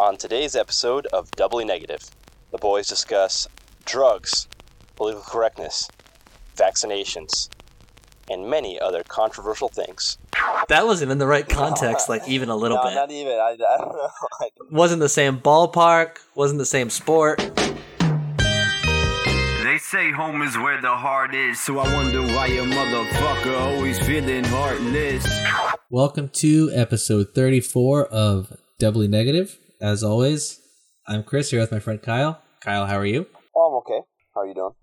On today's episode of Doubly Negative, the boys discuss drugs, political correctness, vaccinations, and many other controversial things. That wasn't in the right context, like even a little no, bit. not even. I, I don't know. Wasn't the same ballpark, wasn't the same sport. They say home is where the heart is, so I wonder why a motherfucker always feeling heartless. Welcome to episode 34 of Doubly Negative. As always, I'm Chris here with my friend Kyle. Kyle, how are you? oh, I'm okay. How are you doing?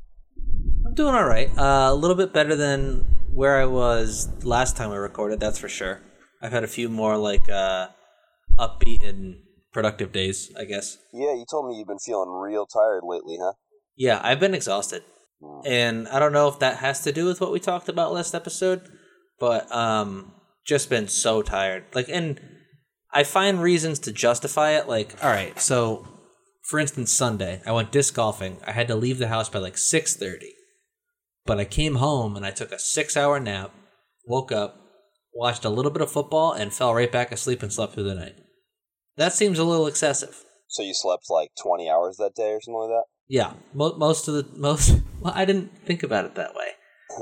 I'm doing all right. Uh, a little bit better than where I was last time I recorded, that's for sure. I've had a few more like uh, upbeat and productive days, I guess. Yeah, you told me you've been feeling real tired lately, huh? Yeah, I've been exhausted. And I don't know if that has to do with what we talked about last episode, but um just been so tired. Like and I find reasons to justify it like all right, so for instance Sunday, I went disc golfing. I had to leave the house by like 6:30. But I came home and I took a 6-hour nap, woke up, watched a little bit of football and fell right back asleep and slept through the night. That seems a little excessive. So you slept like 20 hours that day or something like that? Yeah, mo- most of the most. Well, I didn't think about it that way.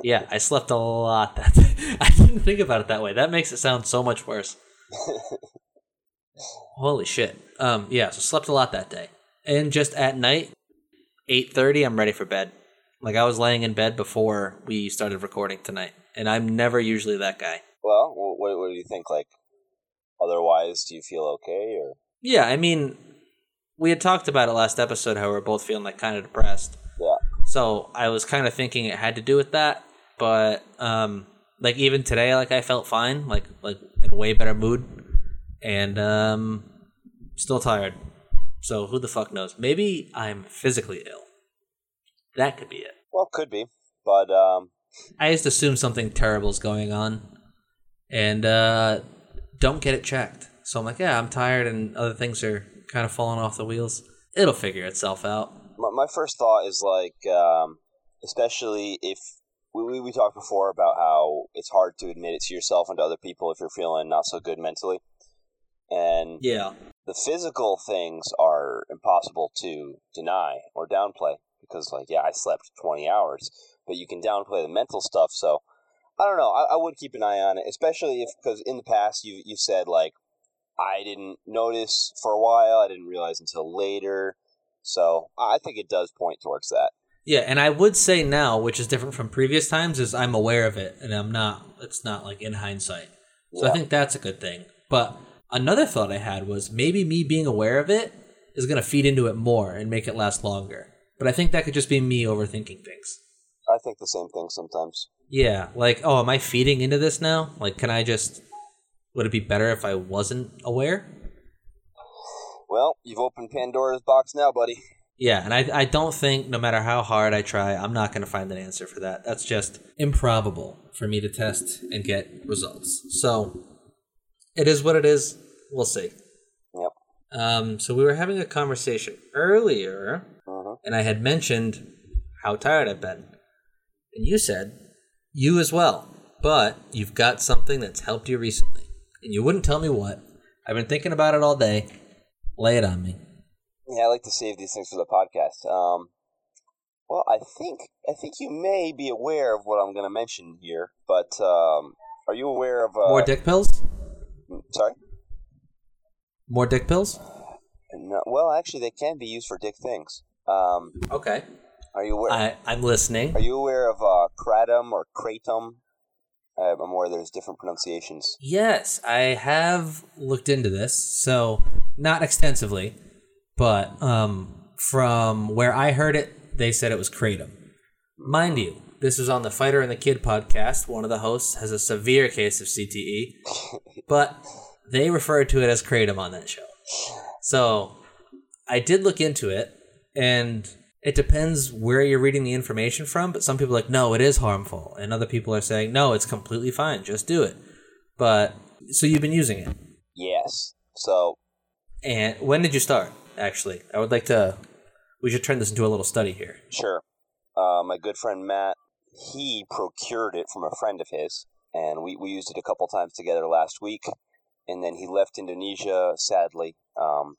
Yeah, I slept a lot that day. I didn't think about it that way. That makes it sound so much worse. Holy shit. Um, yeah, so slept a lot that day, and just at night, eight thirty, I'm ready for bed. Like I was laying in bed before we started recording tonight, and I'm never usually that guy. Well, what, what do you think? Like, otherwise, do you feel okay? Or Yeah, I mean, we had talked about it last episode how we are both feeling like kind of depressed. yeah, So I was kind of thinking it had to do with that, but um, like even today, like I felt fine, like like in a way better mood, and um, still tired. So who the fuck knows? Maybe I'm physically ill. That could be it. well, could be, but um, I just assume something terrible's going on, and uh, don't get it checked. So I'm like, yeah, I'm tired, and other things are kind of falling off the wheels. It'll figure itself out. my, my first thought is like, um, especially if we, we we talked before about how it's hard to admit it to yourself and to other people if you're feeling not so good mentally, and Yeah. the physical things are impossible to deny or downplay because like yeah i slept 20 hours but you can downplay the mental stuff so i don't know i, I would keep an eye on it especially if because in the past you you said like i didn't notice for a while i didn't realize until later so i think it does point towards that Yeah, and I would say now, which is different from previous times, is I'm aware of it and I'm not it's not like in hindsight. So I think that's a good thing. But another thought I had was maybe me being aware of it is gonna feed into it more and make it last longer. But I think that could just be me overthinking things. i think the same thing sometimes Yeah, like, oh, am I feeding into this now? Like, can I just would it be better if I wasn't aware? well you've opened pandora's box now buddy Yeah, and I I don't think no matter how hard I try, I'm not going to find an answer for that. That's just improbable for me to test and get results. So it is what it is. We'll see. yep Um, so we were having a conversation earlier, Mhm. and I had mentioned how tired I've been, and you said you as well, but you've got something that's helped you recently, and you wouldn't tell me what. I've been thinking about it all day. Lay it on me. Yeah, I like to save these things for the podcast. Um, well, I think I think you may be aware of what I'm going to mention here, but um, are you aware of uh, More dick pills? Sorry. More dick pills? No, well, actually, they can be used for dick things. Um, Okay. are you aware? I, I'm listening. are you aware of uh, kratom or kratom? I'm aware there's different pronunciations. Yes, I have looked into this. So, not extensively, but um, from where I heard it, they said it was kratom. Mind you, this is on the Fighter and the Kid podcast. One of the hosts has a severe case of CTE, but they referred to it as kratom on that show. So, I did look into it, and it depends where you're reading the information from, but some people are like, no, it is harmful. And other people are saying, no, it's completely fine, just do it. But, so you've been using it. Yes. So And when did you start, actually? I would like to, we should turn this into a little study here. Sure. Uh, my good friend Matt, he procured it from a friend of his, and we, we used it a couple times together last week. And then he left Indonesia, sadly. Um,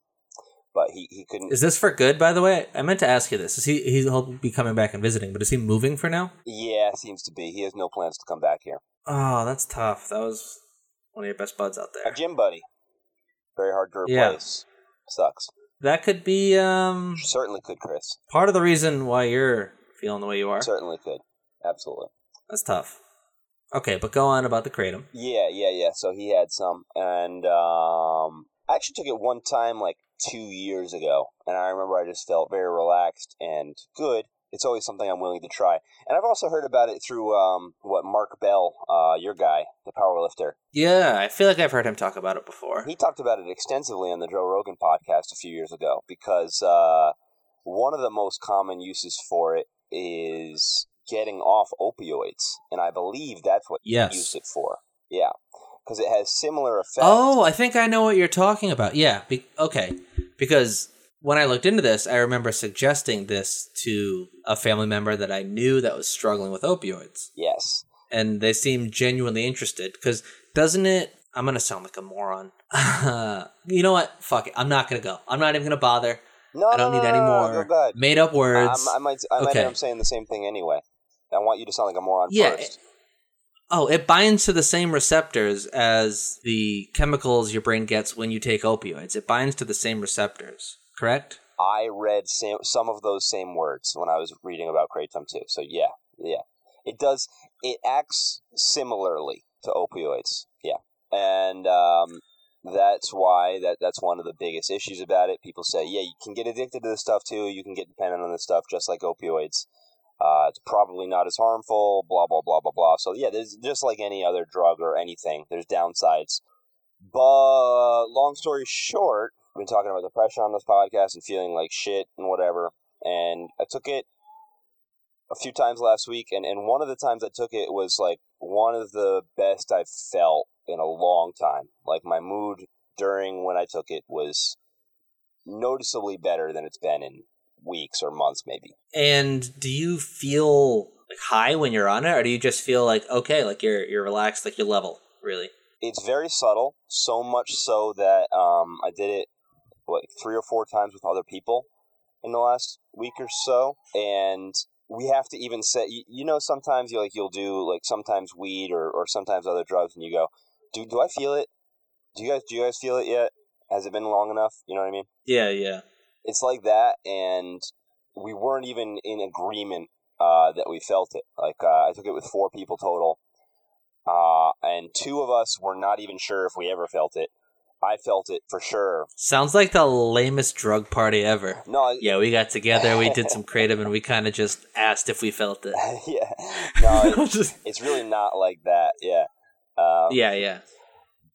but he, he couldn't. Is this for good, by the way? I meant to ask you this. Is he he'll be coming back and visiting, but is he moving for now? yeah, seems to be. He has no plans to come back here. Oh, that's tough. That was one of your best buds out there. A gym buddy, very hard to Yeah. replace. Sucks. That could be um Certainly could, Chris. part of the reason why you're feeling the way you are. Certainly could. Absolutely. That's tough. Okay, but go on about the kratom. Yeah, yeah, yeah. So he had some, and um, I actually took it one time like two years ago, and I remember I just felt very relaxed and good. It's always something I'm willing to try, and I've also heard about it through um, what Mark Bell, uh, your guy, the powerlifter. Yeah, I feel like I've heard him talk about it before. He talked about it extensively on the Joe Rogan podcast a few years ago because uh, one of the most common uses for it is getting off opioids, and I believe that's what Yes. he used it for. Yeah, because it has similar effects. Oh, I think I know what you're talking about. Yeah, be- okay. Because when I looked into this, I remember suggesting this to a family member that I knew that was struggling with opioids. Yes. and they seemed genuinely interested because doesn't it i'm gonna sound like a moron you know what fuck it i'm not gonna go i'm not even gonna bother No, i don't no, need no, any more no, made up words I might, I might Okay. end up saying the same thing anyway. I want you to sound like a moron Yeah, first. oh it binds to the same receptors as the chemicals your brain gets when you take opioids it binds to the same receptors correct I read some of those same words when I was reading about kratom too. So yeah, yeah, it does. It acts similarly to opioids. Yeah, and um, that's why that that's one of the biggest issues about it. People say, yeah, you can get addicted to this stuff too. You can get dependent on this stuff just like opioids. Uh, it's probably not as harmful. Blah blah blah blah blah. So yeah, there's just like any other drug or anything. There's downsides. But long story short, we've been talking about depression on this podcast and feeling like shit and whatever. And I took it a few times last week, and, and one of the times I took it was like one of the best I've felt in a long time. Like my mood during when I took it was noticeably better than it's been in weeks or months, maybe. and do you feel like high when you're on it or do you just feel like okay like you're you're relaxed like you're level really It's very subtle, so much so that um, I did it what three or four times with other people in the last week or so, and we have to even say, you, you know, sometimes you like you'll do like sometimes weed or, or sometimes other drugs, and you go, do do I feel it? Do you guys do you guys feel it yet? Has it been long enough? You know what I mean? yeah yeah It's like that, and we weren't even in agreement uh, that we felt it. Like uh, I took it with four people total, uh, and two of us were not even sure if we ever felt it. I felt it for sure. Sounds like the lamest drug party ever. No, Yeah, we got together, we did some creative, and we kind of just asked if we felt it. yeah, no, it, Just- it's really not like that. Yeah, um, yeah, yeah.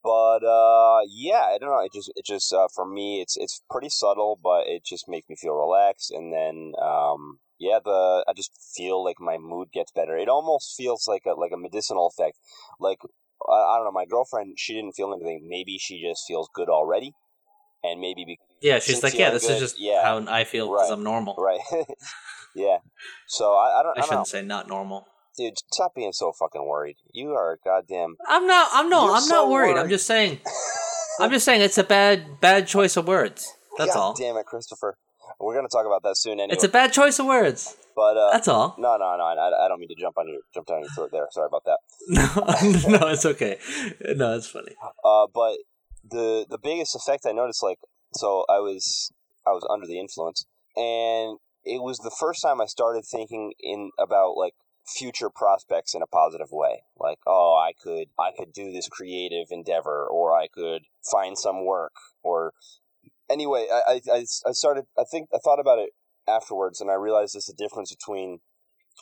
But uh, yeah, I don't know. It just, it just uh, for me, it's it's pretty subtle, but it just makes me feel relaxed, and then um, yeah, the I just feel like my mood gets better. It almost feels like a like a medicinal effect. Like I, I don't know, my girlfriend, she didn't feel anything. Maybe she just feels good already, and maybe be, Yeah, she's like, yeah, this good, is just yeah. how I feel because Right, I'm normal. right. yeah. So I, I don't, I I don't shouldn't say not normal. Dude. Stop being so fucking worried. You are a goddamn. I'm not. I'm no. I'm so not worried. I'm just saying. I'm just saying it's a bad bad choice of words. That's God all. Damn it, Christopher. We're gonna talk about that soon anyway. It's a bad choice of words. but uh, That's all. no, no, no. I, I don't mean to jump on your jump down your throat there. Sorry about that. No, no, it's okay. No, it's funny. Uh, but the the biggest effect I noticed, like, so I was I was under the influence, and it was the first time I started thinking in about like future prospects in a positive way. Like, oh, I could I could do this creative endeavor, or I could find some work, or anyway, I I, I started I think I thought about it afterwards, and I realized there's a difference between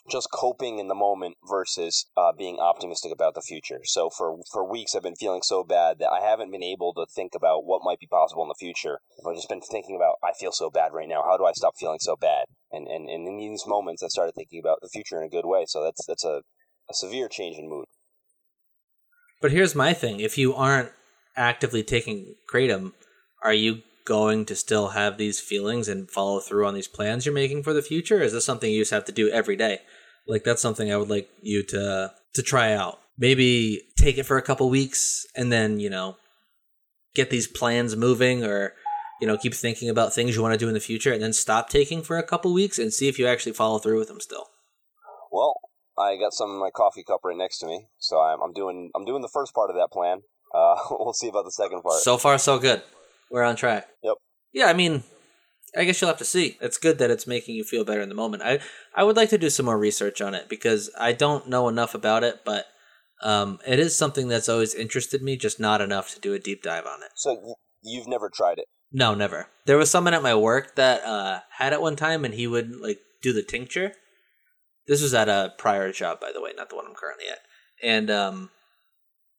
just coping in the moment versus uh, being optimistic about the future. So for for weeks, I've been feeling so bad that I haven't been able to think about what might be possible in the future. I've just been thinking about I feel so bad right now. How do I stop feeling so bad? And and, and in these moments, I started thinking about the future in a good way. So that's that's a, a severe change in mood. But here's my thing: if you aren't actively taking kratom, are you going to still have these feelings and follow through on these plans you're making for the future? Is this something you just have to do every day? Like that's something I would like you to to try out. Maybe take it for a couple weeks and then you know get these plans moving, or you know, keep thinking about things you want to do in the future, and then stop taking for a couple weeks and see if you actually follow through with them still. Well, I got some in my coffee cup right next to me, so I'm, I'm doing I'm doing the first part of that plan. Uh, we'll see about the second part. So far, so good. We're on track. Yep. Yeah, I mean, I guess you'll have to see. It's good that it's making you feel better in the moment. I I would like to do some more research on it because I don't know enough about it, but um, it is something that's always interested me, just not enough to do a deep dive on it. So you've never tried it? No, never. There was someone at my work that uh, had it one time, and he would like do the tincture. This was at a prior job, by the way, not the one I'm currently at. And um,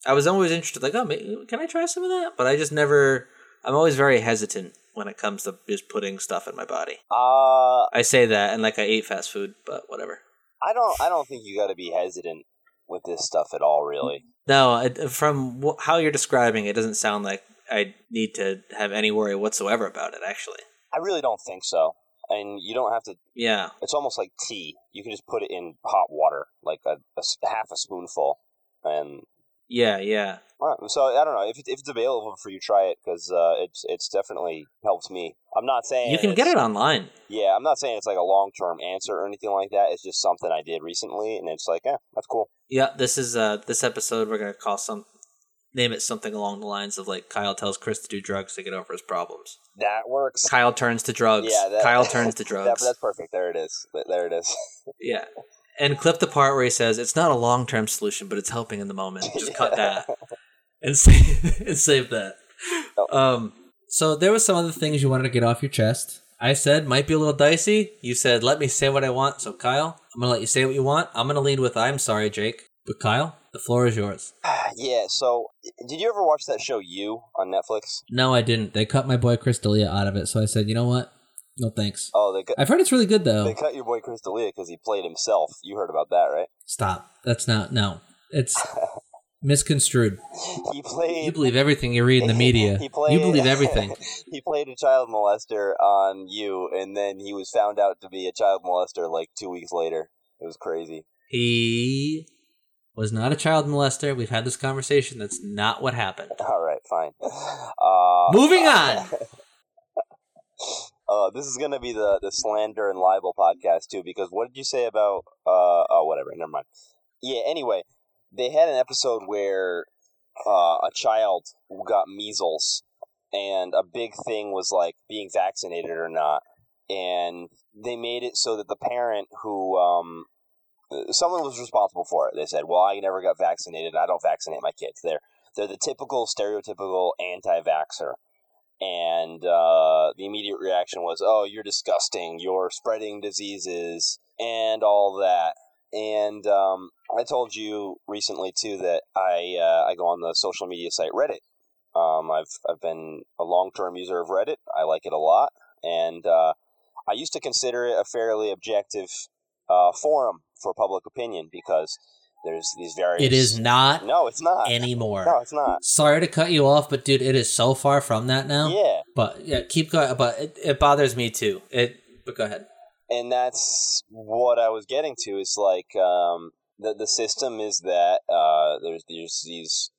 I was always interested, like, oh, maybe, can I try some of that? But I just never. I'm always very hesitant when it comes to just putting stuff in my body. Uh, I say that, and like I ate fast food, but whatever. I don't I don't think you got to be hesitant with this stuff at all. Really, No, it, from wh- how you're describing it, doesn't sound like I need to have any worry whatsoever about it. Actually, I really don't think so. And you don't have to. yeah. It's almost like tea. You can just put it in hot water, like a half a spoonful, and Yeah, yeah. Alright, so I don't know if, it, if it's available for you, try it because uh, it's it's definitely helped me. I'm not saying You can get it online. Yeah, I'm not saying it's like a long term answer or anything like that. It's just something I did recently, and it's like, yeah, that's cool. Yeah, this is uh this episode we're gonna call some name it something along the lines of like Kyle tells Chris to do drugs to get over his problems. That works. Kyle turns to drugs. Yeah, that, Kyle turns to that- drugs. that's perfect. There it is. There it is. yeah. And clip the part where he says it's not a long term solution, but it's helping in the moment. Just cut that and save and save that. Um So there was some other things you wanted to get off your chest. I said might be a little dicey. You said let me say what I want. So Kyle, I'm gonna let you say what you want. I'm gonna lead with I'm sorry, Jake. But Kyle, the floor is yours. yeah. So, did you ever watch that show You on Netflix? No, I didn't. They cut my boy Chris D'Elia out of it, so I said, you know what? No thanks. Oh, they cut, I've heard it's really good though. they cut your boy Chris D'Elia because he played himself. You heard about that, right? Stop. That's not no. It's misconstrued. He played. You believe everything you read in the media. He played, You believe everything. he played a child molester on you, and then he was found out to be a child molester like two weeks later. It was crazy. He was not a child molester. We've had this conversation. That's not what happened. All right, fine. Uh, Moving on. Uh, this is gonna be the the slander and libel podcast too, because what did you say about? Uh, oh, whatever. Never mind. Yeah. Anyway, they had an episode where uh, a child got measles, and a big thing was like being vaccinated or not, and they made it so that the parent who um, someone was responsible for it. They said, "Well, I never got vaccinated. I don't vaccinate my kids." They're they're the typical stereotypical anti-vaxxer and uh, the immediate reaction was, "Oh, you're disgusting. You're spreading diseases and all that." And um, I told you recently too that I uh, I go on the social media site Reddit. Um, I've I've been a long term user of Reddit. I like it a lot, and uh, I used to consider it a fairly objective uh, forum for public opinion because there's these various. It is not No, it's not. anymore. No, it's not. Sorry to cut you off, but dude, it is so far from that now. Yeah. But yeah, keep going. But it, it bothers me too. It. But go ahead. and that's what I was getting to. Is like um, the the system is that uh, there's there's these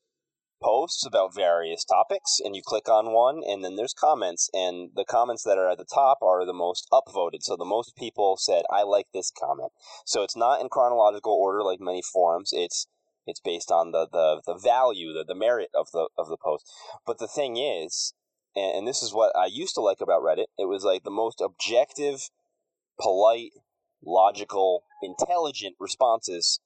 posts about various topics, and you click on one, and then there's comments, and the comments that are at the top are the most upvoted. So the most people said, "I like this comment." So it's not in chronological order like many forums. It's it's based on the the, the value, the, the merit of the of the post. But the thing is, and, and this is what I used to like about Reddit. It was like the most objective polite, logical, intelligent responses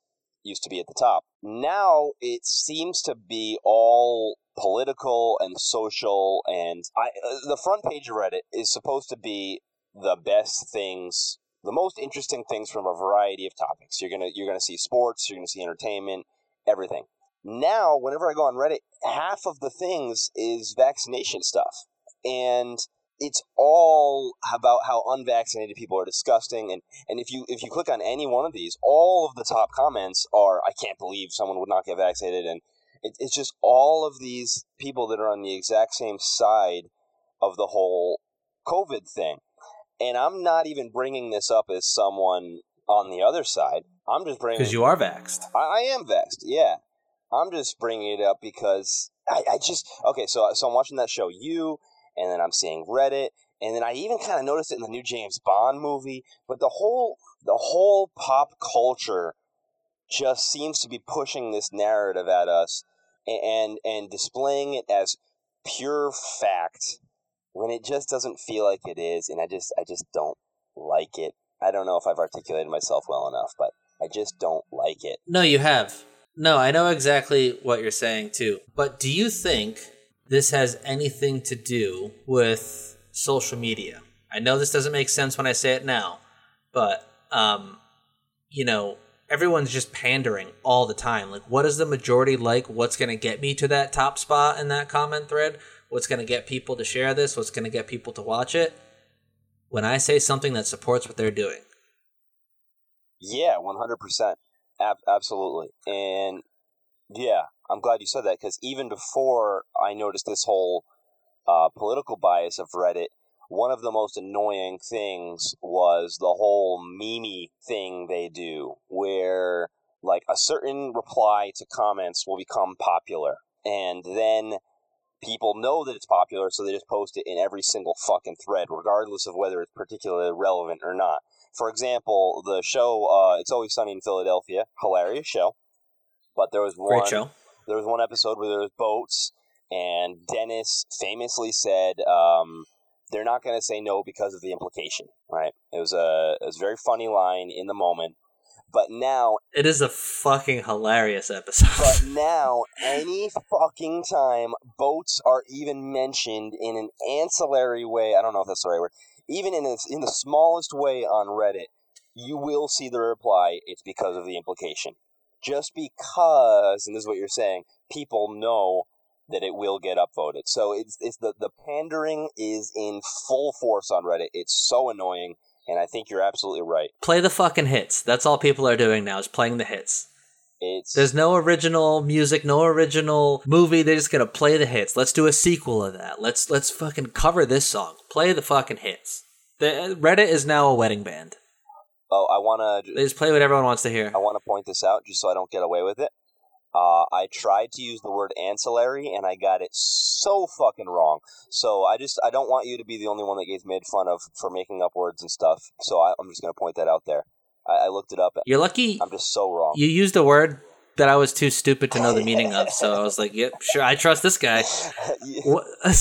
used to be at the top. Now it seems to be all political and social and I uh, the front page of Reddit is supposed to be the best things, the most interesting things from a variety of topics. You're to you're to see sports, you're to see entertainment, everything. Now, whenever I go on Reddit, half of the things is vaccination stuff. And it's all about how unvaccinated people are disgusting and, and if you if you click on any one of these all of the top comments are i can't believe someone would not get vaccinated and it, it's just all of these people that are on the exact same side of the whole covid thing and i'm not even bringing this up as someone on the other side i'm just bringing Because you are vaxxed. I, I am vexed. Yeah, I'm just bringing it up because I, I just okay. So so I'm watching that show, you, and then I'm seeing Reddit, and then I even kind of noticed it in the new James Bond movie. But the whole the whole pop culture just seems to be pushing this narrative at us and and displaying it as pure fact when it just doesn't feel like it is and I just I just don't like it. I don't know if I've articulated myself well enough, but I just don't like it. No, you have. No, I know exactly what you're saying too. But do you think this has anything to do with social media? I know this doesn't make sense when I say it now, but um, you know, everyone's just pandering all the time. Like, what is the majority like? What's going to get me to that top spot in that comment thread? What's going to get people to share this? What's going to get people to watch it? When I say something that supports what they're doing. Yeah, 100%. Ab- absolutely. And yeah, I'm glad you said that because even before I noticed this whole uh, political bias of Reddit, one of the most annoying things was the whole meme thing they do, where like a certain reply to comments will become popular, and then people know that it's popular, so they just post it in every single fucking thread, regardless of whether it's particularly relevant or not. For example, the show uh, "It's Always Sunny in Philadelphia," hilarious show, but there was one Great show. There was one episode where there was boats, and Dennis famously said, um, "They're not going to say no because of the implication." Right? It was a it was a very funny line in the moment, but now It is a fucking hilarious episode. but now, any fucking time boats are even mentioned in an ancillary way, I don't know if that's the right word, even in a, in the smallest way on Reddit, you will see the reply. It's because of the implication. Just because, and this is what you're saying, people know that it will get upvoted. So it's it's the the pandering is in full force on Reddit. It's so annoying, and I think you're absolutely right. Play the fucking hits. That's all people are doing now is playing the hits. It's There's no original music, no original movie. They're just gonna play the hits. Let's do a sequel of that. Let's let's fucking cover this song. Play the fucking hits. The Reddit is now a wedding band. Oh, I want to They just play what everyone wants to hear. I want to point this out just so I don't get away with it. Uh, I tried to use the word ancillary and I got it so fucking wrong. So I just I don't want you to be the only one that gets made fun of for making up words and stuff. So I, I'm just gonna point that out there. I, I looked it up. You're lucky I'm just so wrong. you used a word that I was too stupid to know the meaning of. So I was like, "Yep, sure, I trust this guy."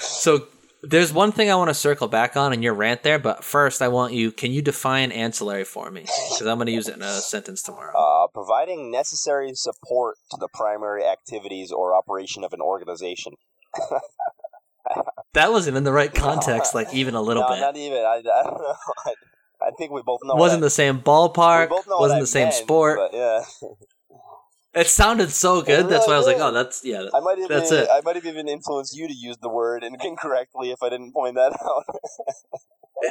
So there's one thing I want to circle back on in your rant there, but first I want you. Can you define ancillary for me? Because I'm going to use it in a sentence tomorrow. uh, providing necessary support to the primary activities or operation of an organization. That wasn't in the right context, like even a little no, bit. not even. I, I don't know. I, I think we both know. wasn't what the same ballpark. both know Wasn't the same meant, sport. but yeah. It sounded so good. That's why I was like, "Oh, that's yeah." I might even That's it. I might have even influenced you to use the word incorrectly if I didn't point that out.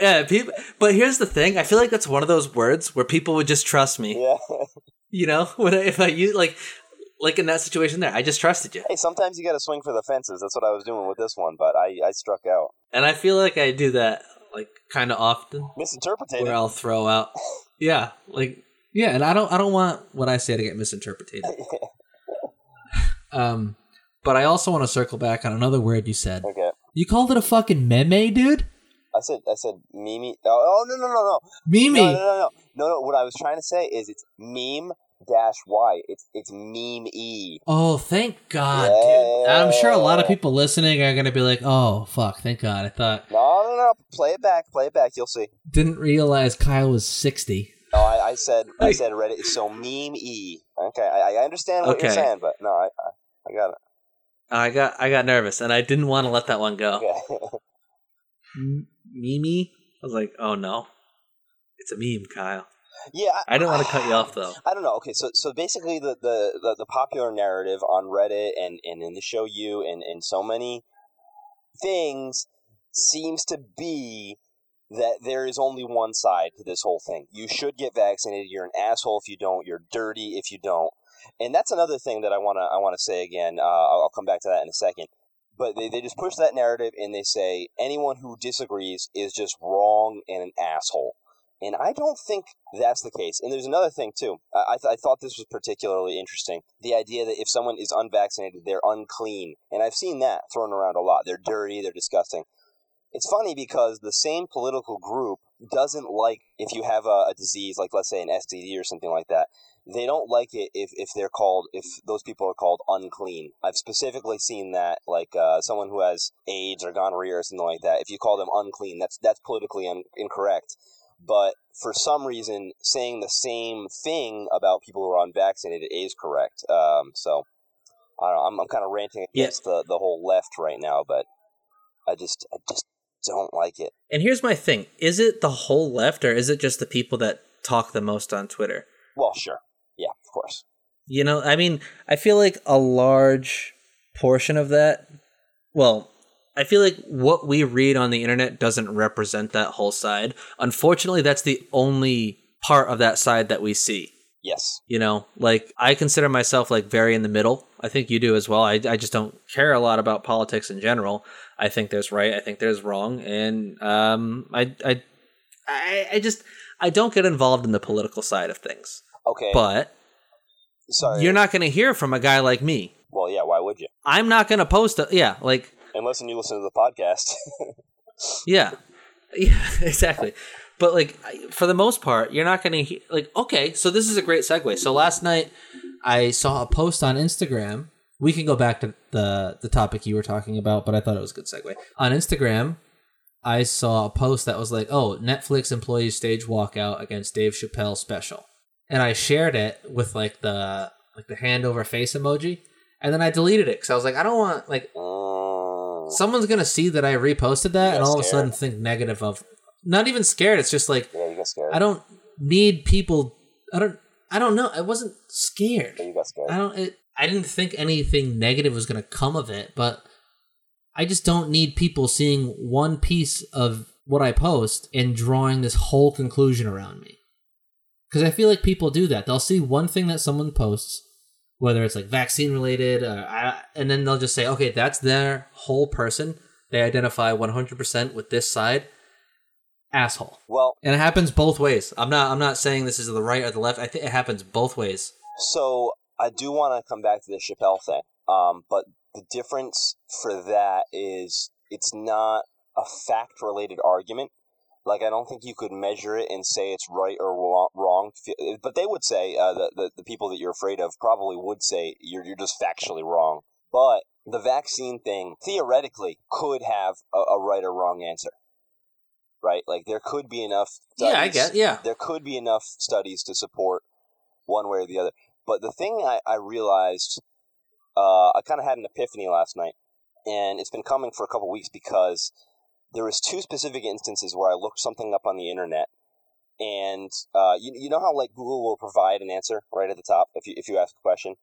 Yeah, people. But here's the thing: I feel like that's one of those words where people would just trust me. yeah. You know, when I, if I use like, like in that situation there, I just trusted you, Hey, sometimes you got to swing for the fences. That's what I was doing with this one, but I, I struck out. and I feel like I do that like kind of often, Misinterpreted. where I'll throw out, yeah, like Yeah, and I don't I don't want what I say to get misinterpreted. Um, but I also want to circle back on another word you said. okay. You called it a fucking meme, dude. I said I said Mimi. Oh, oh no no no no Meme. no no no no no no. What I was trying to say is it's meme dash y. It's it's meme e. Oh, thank God, Yeah. dude. I'm sure a lot of people listening are gonna be like, "Oh, fuck, thank God." I thought No no no. Play it back. Play it back. You'll see. didn't realize Kyle was 60. No, I, I said I said Reddit is so meme e. Okay, I, I understand what you're Okay. saying, but no, I I, I got it. I got I got nervous and I didn't want to let that one go. Okay. M- Mimi, I was like, "Oh no, it's a meme, Kyle." yeah. I didn't want to cut you off though. I don't know. Okay, so so basically, the the, the, the popular narrative on Reddit and, and in the show you and, and so many things seems to be that there is only one side to this whole thing. You should get vaccinated. You're an asshole if you don't. You're dirty if you don't. And that's another thing that I wanna I wanna say again. Uh, I'll, I'll come back to that in a second. But they, they just push that narrative and they say anyone who disagrees is just wrong and an asshole. And I don't think that's the case. And there's another thing, too. I, th- I thought this was particularly interesting. The idea that if someone is unvaccinated, they're unclean. And I've seen that thrown around a lot. They're dirty, they're disgusting. It's funny because the same political group doesn't like if you have a, a disease, like let's say an STD or something like that, they don't like it if, if they're called if those people are called unclean. I've specifically seen that like uh, someone who has AIDS or gonorrhea or something like that. If you call them unclean, that's that's politically un- incorrect. But for some reason, saying the same thing about people who are unvaccinated is correct. Um, so I don't know, I'm I'm kind of ranting against the the whole left right now, but I just I just don't like it. And here's my thing: is it the whole left, or is it just the people that talk the most on Twitter? Well, sure, yeah, of course. You know, I mean, I feel like a large portion of that. Well, I feel like what we read on the internet doesn't represent that whole side. Unfortunately, that's the only part of that side that we see. Yes. You know, like I consider myself like very in the middle. I think you do as well. I, I just don't care a lot about politics in general. I think there's right. I think there's wrong, and um, I, I, I, I just I don't get involved in the political side of things. Okay. But sorry, you're not going to hear from a guy like me. Well, yeah. Why would you? I'm not going to post a yeah, like Unless you listen to the podcast. yeah, yeah, exactly. But like for the most part, you're not going to he- like. Okay, so this is a great segue. So last night I saw a post on Instagram. We can go back to the the topic you were talking about, but I thought it was a good segue. On Instagram, I saw a post that was like, "Oh, Netflix employees stage walkout against Dave Chappelle special," and I shared it with like the like the hand over face emoji, and then I deleted it because I was like, I don't want like Mm, someone's gonna see that I reposted that and all of a sudden think negative of. Not even scared. It's just like yeah, you got scared. I don't need people. I don't. I don't know. I wasn't scared. Yeah, you got scared. I don't. It, I didn't think anything negative was going to come of it, but I just don't need people seeing one piece of what I post and drawing this whole conclusion around me. Because I feel like people do that. They'll see one thing that someone posts, whether it's like vaccine related, uh, I, and then they'll just say, "Okay, that's their whole person. They identify one hundred percent with this side." Asshole. Well, And it happens both ways. I'm not. I'm not saying this is the right or the left. I think it happens both ways. so I do want to come back to the Chappelle thing. Um, but the difference for that is it's not a fact related argument. Like I don't think you could measure it and say it's right or wrong. But they would say uh, the, the the people that you're afraid of probably would say you're you're just factually wrong. But the vaccine thing theoretically could have a, a right or wrong answer. Right? Like there could be enough. Yeah, I studies- get. Yeah. there could be enough studies to support one way or the other. But the thing I, I realized, uh, I kind of had an epiphany last night, and it's been coming for a couple weeks because there was two specific instances where I looked something up on the internet, and uh, you, you know how like Google will provide an answer right at the top if you if you ask a question,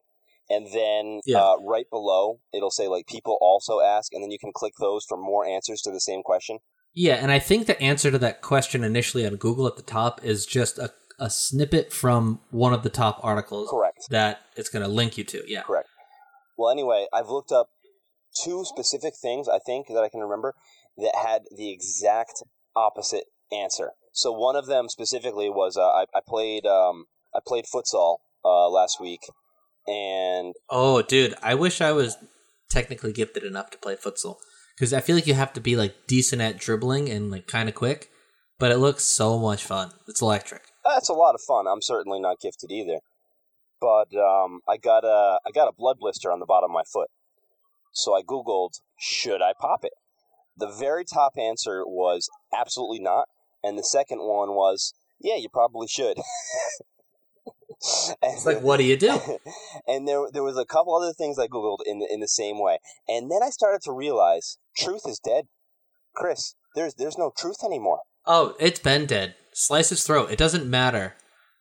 and then Yeah. uh, right below it'll say like people also ask, and then you can click those for more answers to the same question. Yeah, and I think the answer to that question initially on Google at the top is just a, a snippet from one of the top articles Correct. that it's going to link you to. Yeah. Correct. Well, anyway, I've looked up two specific things I think that I can remember that had the exact opposite answer. So one of them specifically was uh, I, I played um, I played futsal uh, last week, and Oh, dude, I wish I was technically gifted enough to play futsal because I feel like you have to be like decent at dribbling and like kind of quick, but it looks so much fun. It's electric. That's a lot of fun. I'm certainly not gifted either, but um, I got a I got a blood blister on the bottom of my foot, so I googled should I pop it. The very top answer was absolutely not, and the second one was yeah, you probably should. It's like, what do you do? and there there was a couple other things I googled in the, in the same way, and then I started to realize truth is dead. Chris, there's there's no truth anymore. Oh, it's been dead. Slice his throat. It doesn't matter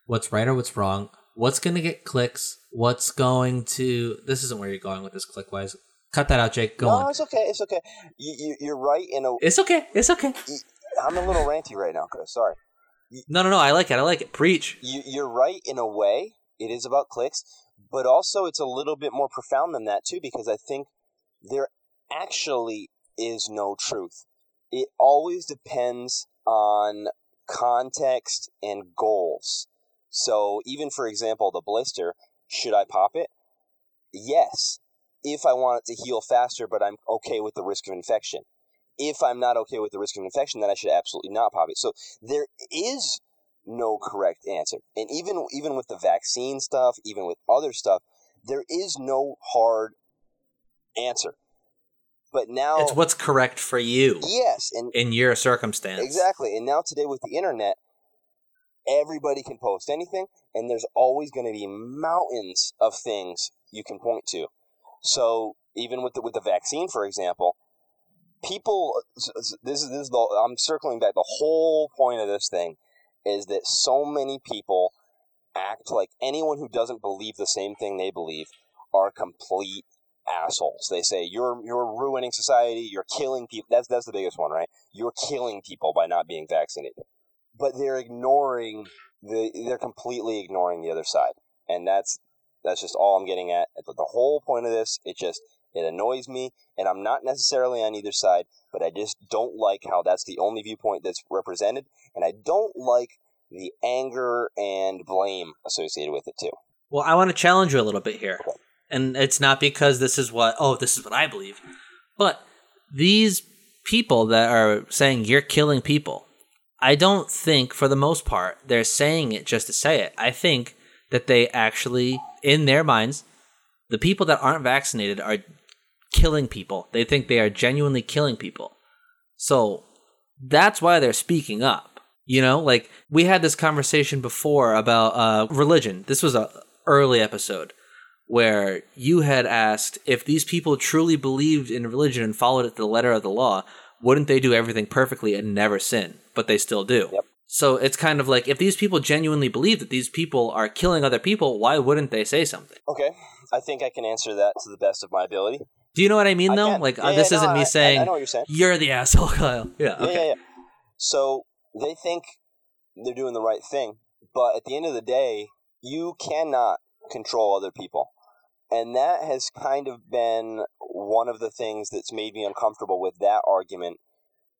what's right or what's wrong. What's going to get clicks? What's going to. This isn't where you're going with this click wise. Cut that out, Jake. Go no, on. it's okay. It's okay. You, you you're right in a. It's okay. It's okay. I'm a little ranty right now, Chris. Sorry. No, no, no. I like it. I like it. Preach. You you're right in a way. It is about clicks, but also it's a little bit more profound than that too, because I think there actually is no truth. It always depends on context and goals. So, even for example, the blister, should I pop it? Yes, if I want it to heal faster, but I'm okay with the risk of infection. If I'm not okay with the risk of infection, then I should absolutely not pop it. So, there is no correct answer. And even even with the vaccine stuff, even with other stuff, there is no hard answer. But now It's what's correct for you yes, and in your circumstance. exactly. And now today with the internet, everybody can post anything, and there's always going to be mountains of things you can point to. So even with the with the vaccine, for example, people. This is this is the. I'm circling back. The whole point of this thing is that so many people act like anyone who doesn't believe the same thing they believe are complete assholes. They say you're you're ruining society, you're killing people. That's that's the biggest one, right? You're killing people by not being vaccinated. But they're ignoring the they're completely ignoring the other side. And that's that's just all I'm getting at. The, the whole point of this, it just it annoys me and I'm not necessarily on either side, but I just don't like how that's the only viewpoint that's represented and I don't like the anger and blame associated with it too. Well, I want to challenge you a little bit here. And it's not because this is what, oh, this is what I believe. But these people that are saying you're killing people, I don't think for the most part they're saying it just to say it. I think that they actually, in their minds, the people that aren't vaccinated are killing people. They think they are genuinely killing people. So that's why they're speaking up. You know, like we had this conversation before about uh, religion. This was a early episode where you had asked if these people truly believed in religion and followed it to the letter of the law, wouldn't they do everything perfectly and never sin? But they still do. Yep. So it's kind of like if these people genuinely believe that these people are killing other people, why wouldn't they say something? Okay, I think I can answer that to the best of my ability. Do you know what I mean, though? can. Like, Yeah, uh, this yeah, isn't no, me I- saying, I know what you're saying. you're the asshole, Kyle. Yeah, Yeah, yeah, yeah. So they think they're doing the right thing, but at the end of the day, you cannot control other people. And that has kind of been one of the things that's made me uncomfortable with that argument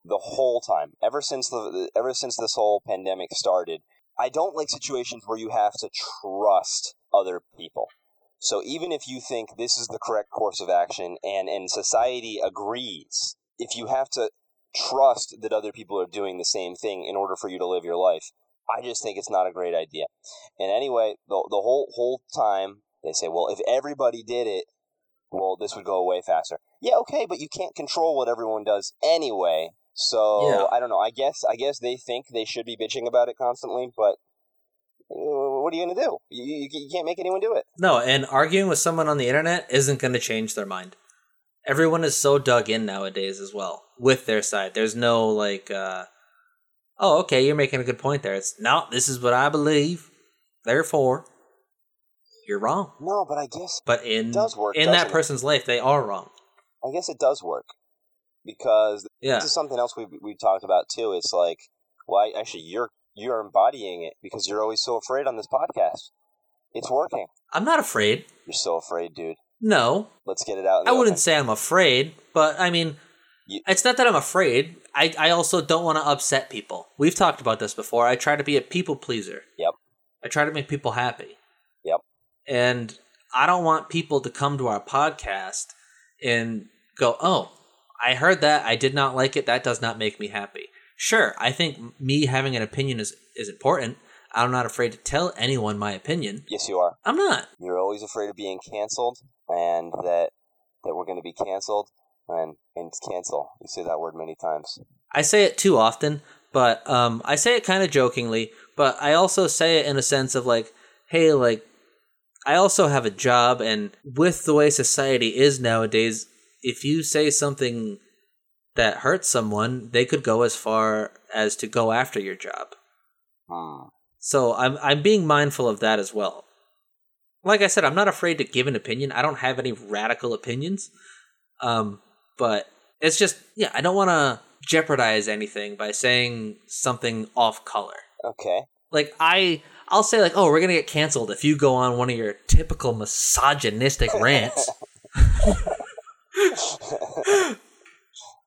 the whole time. Ever since the ever since this whole pandemic started, I don't like situations where you have to trust other people. So even if you think this is the correct course of action and and society agrees, if you have to trust that other people are doing the same thing in order for you to live your life. I just think it's not a great idea. And anyway, the, the whole whole time they say, well, if everybody did it, well, this would go away faster. Yeah, okay, but you can't control what everyone does anyway. So Yeah. I don't know. I guess I guess they think they should be bitching about it constantly, but uh, what are you gonna do? You, you, you can't make anyone do it. No, and arguing with someone on the internet isn't going to change their mind. Everyone is so dug in nowadays as well with their side. There's no like, uh, oh, okay, you're making a good point there. It's no, this is what I believe. Therefore, you're wrong. No, but I guess But in does work, in doesn't that it? person's life, they are wrong. I guess it does work because Yeah. this is something else we we talked about too. It's like, well, I- actually, you're you're embodying it because you're always so afraid on this podcast. It's working. I'm not afraid. You're so afraid, dude. No, Let's get it out. in the I wouldn't open. say I'm afraid, but I mean, You- it's not that I'm afraid. I, I also don't want to upset people. We've talked about this before. I try to be a people pleaser. Yep. I try to make people happy. And I don't want people to come to our podcast and go, oh, I heard that. I did not like it. That does not make me happy. Sure, I think me having an opinion is, is important. I'm not afraid to tell anyone my opinion. Yes, you are. I'm not. You're always afraid of being canceled, and that that we're going to be canceled, and and cancel. You say that word many times. I say it too often, but um, I say it kind of jokingly, but I also say it in a sense of like, hey, like, I also have a job, and with the way society is nowadays, if you say something that hurts someone, they could go as far as to go after your job. Hmm. So I'm I'm being mindful of that as well. Like I said, I'm not afraid to give an opinion. I don't have any radical opinions. Um, but it's just yeah, I don't want to jeopardize anything by saying something off color. Okay. Like I I'll say like, "Oh, we're going to get canceled if you go on one of your typical misogynistic rants."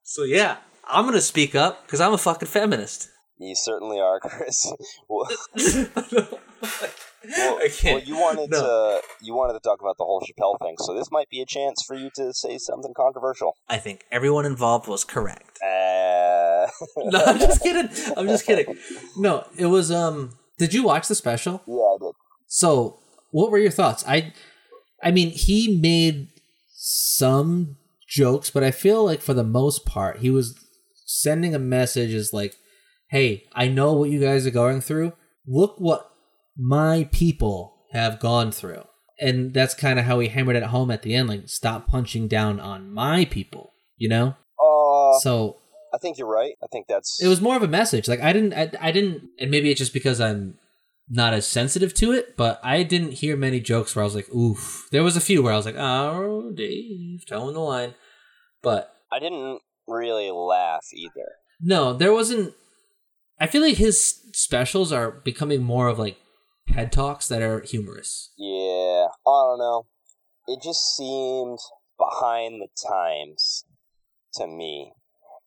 so yeah, I'm going to speak up cuz I'm a fucking feminist. You certainly are, Chris. well, well, I can't. well, you wanted No. to you wanted to talk about the whole Chappelle thing, so this might be a chance for you to say something controversial. I think everyone involved was correct. Uh, no, I'm just kidding. I'm just kidding. No, it was um did you watch the special? yeah, I did. So, what were your thoughts? I I mean, he made some jokes, but I feel like for the most part, he was sending a message as like, "Hey, I know what you guys are going through. Look what my people have gone through." And that's kind of how he hammered it home at the end like, "Stop punching down on my people." You know? Uh, So, I think you're right. I think that's it was more of a message. Like I didn't, I, I didn't, and maybe it's just because I'm not as sensitive to it, but I didn't hear many jokes where I was like, "Oof." There was a few where I was like, "Oh, Dave, toeing the line," but I didn't really laugh either. no, there wasn't. I feel like his specials are becoming more of like head talks that are humorous. Yeah, I don't know. It just seemed behind the times to me,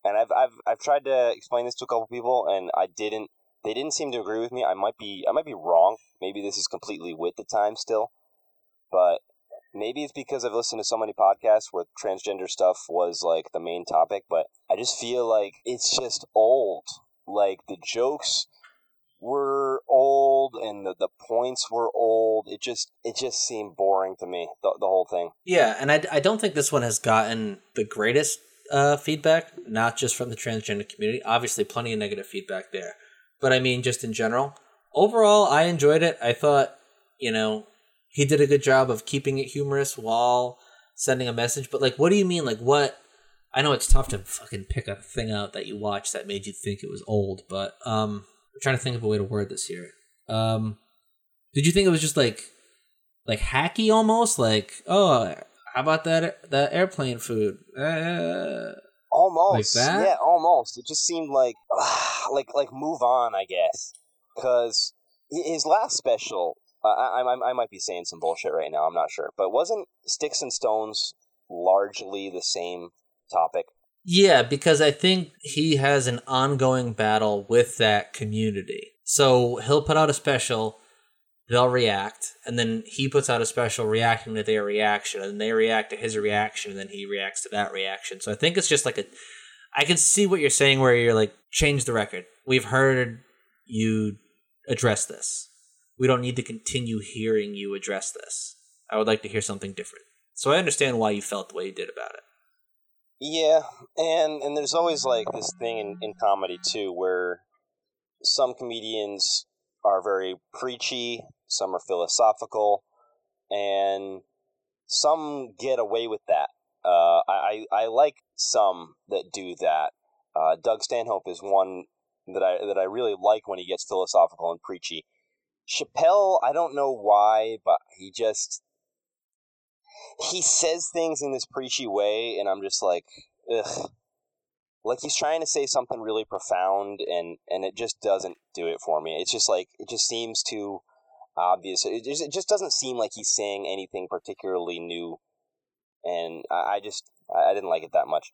and I've I've I've tried to explain this to a couple people, and I didn't. They didn't seem to agree with me. I might be I might be wrong. Maybe this is completely with the time still, but maybe it's because I've listened to so many podcasts where transgender stuff was like the main topic. But I just feel like it's just old. Like the jokes were old and the, the points were old. It just it just seemed boring to me. The, the whole thing. Yeah, and I, I don't think this one has gotten the greatest uh, feedback, not just from the transgender community. Obviously, plenty of negative feedback there. But I mean, just in general. Overall, I enjoyed it. I thought, you know, he did a good job of keeping it humorous while sending a message. But, like, what do you mean? Like, what? I know it's tough to fucking pick a thing out that you watched that made you think it was old, but um, I'm trying to think of a way to word this here. Um, did you think it was just like, like hacky almost? Like, oh, how about that that airplane food? Uh, Almost, Like that? yeah, almost. It just seemed like like like move on, I guess, because his last special. Uh, I, I I might be saying some bullshit right now. I'm not sure, but wasn't Sticks and Stones largely the same topic? Yeah, because I think he has an ongoing battle with that community. So he'll put out a special, they'll react, and then he puts out a special reacting to their reaction, and they react to his reaction, and then he reacts to that reaction. So I think it's just like a. I can see what you're saying where you're like, change the record. We've heard you address this. We don't need to continue hearing you address this. I would like to hear something different. So I understand why you felt the way you did about it. Yeah, and and there's always like this thing in, in comedy too where some comedians are very preachy, some are philosophical, and some get away with that. Uh, I, I like some that do that. Uh, Doug Stanhope is one that I that I really like when he gets philosophical and preachy. Chappelle, I don't know why, but he just he says things in this preachy way, and I'm just like, ugh. Like he's trying to say something really profound, and and it just doesn't do it for me. It's just like it just seems too obvious. It just, it just doesn't seem like he's saying anything particularly new, and I, I just I didn't like it that much.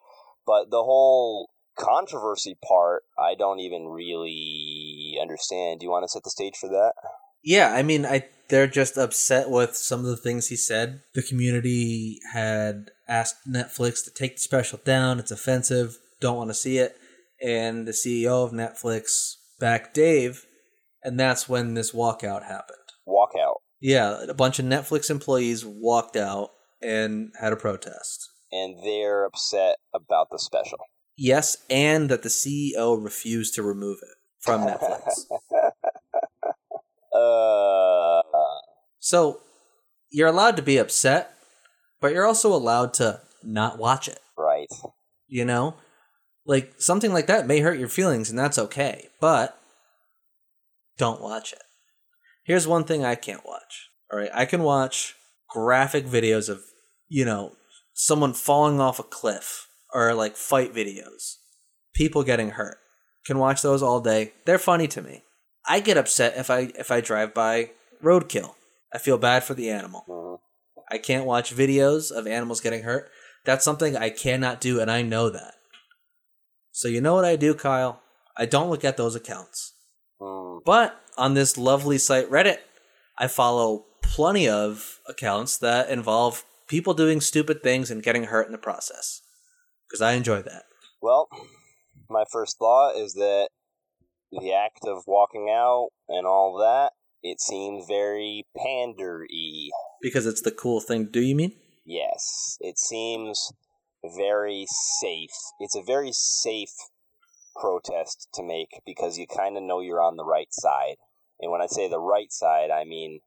But the whole controversy part, I don't even really understand. Do you want to set the stage for that? Yeah, I mean, I they're just upset with some of the things he said. The community had asked Netflix to take the special down. It's offensive. Don't want to see it. And the CEO of Netflix backed Dave, and that's when this walkout happened. Walkout, Yeah, a bunch of Netflix employees walked out and had a protest. and they're upset about the special. Yes, and that the CEO refused to remove it from Netflix. Uh, so you're allowed to be upset, but you're also allowed to not watch it. right. you know like something like that may hurt your feelings and that's okay but don't watch it here's one thing i can't watch all right i can watch graphic videos of you know someone falling off a cliff or like fight videos people getting hurt can watch those all day they're funny to me i get upset if i if i drive by roadkill i feel bad for the animal Mhm. I can't watch videos of animals getting hurt. That's something I cannot do, and I know that. So you know what I do, Kyle? I don't look at those accounts. Mm, But on this lovely site Reddit, I follow plenty of accounts that involve people doing stupid things and getting hurt in the process. Because I enjoy that. well, my first thought is that the act of walking out and all that, it seems very pander-y. Because it's the cool thing to do, you mean? Yes, it seems very safe. It's a very safe protest to make because you kind of know you're on the right side. And when I say the right side, I mean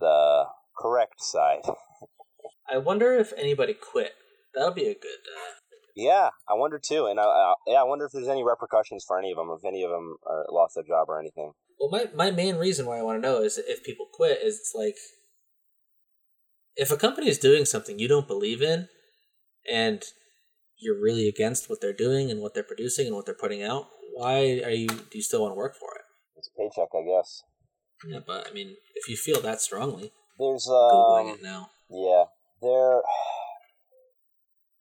the correct side. I wonder if anybody quit. That'll be a good. Uh, Yeah, I wonder too, and I, I yeah, I wonder if there's any repercussions for any of them, if any of them are lost their job or anything. well, my, my main reason why I want to know is if people quit is it's like if a company is doing something you don't believe in and you're really against what they're doing and what they're producing and what they're putting out, why are you do you still want to work for it? It's a paycheck, I guess. Yeah, but I mean, if you feel that strongly, There's um, it now. Yeah, there.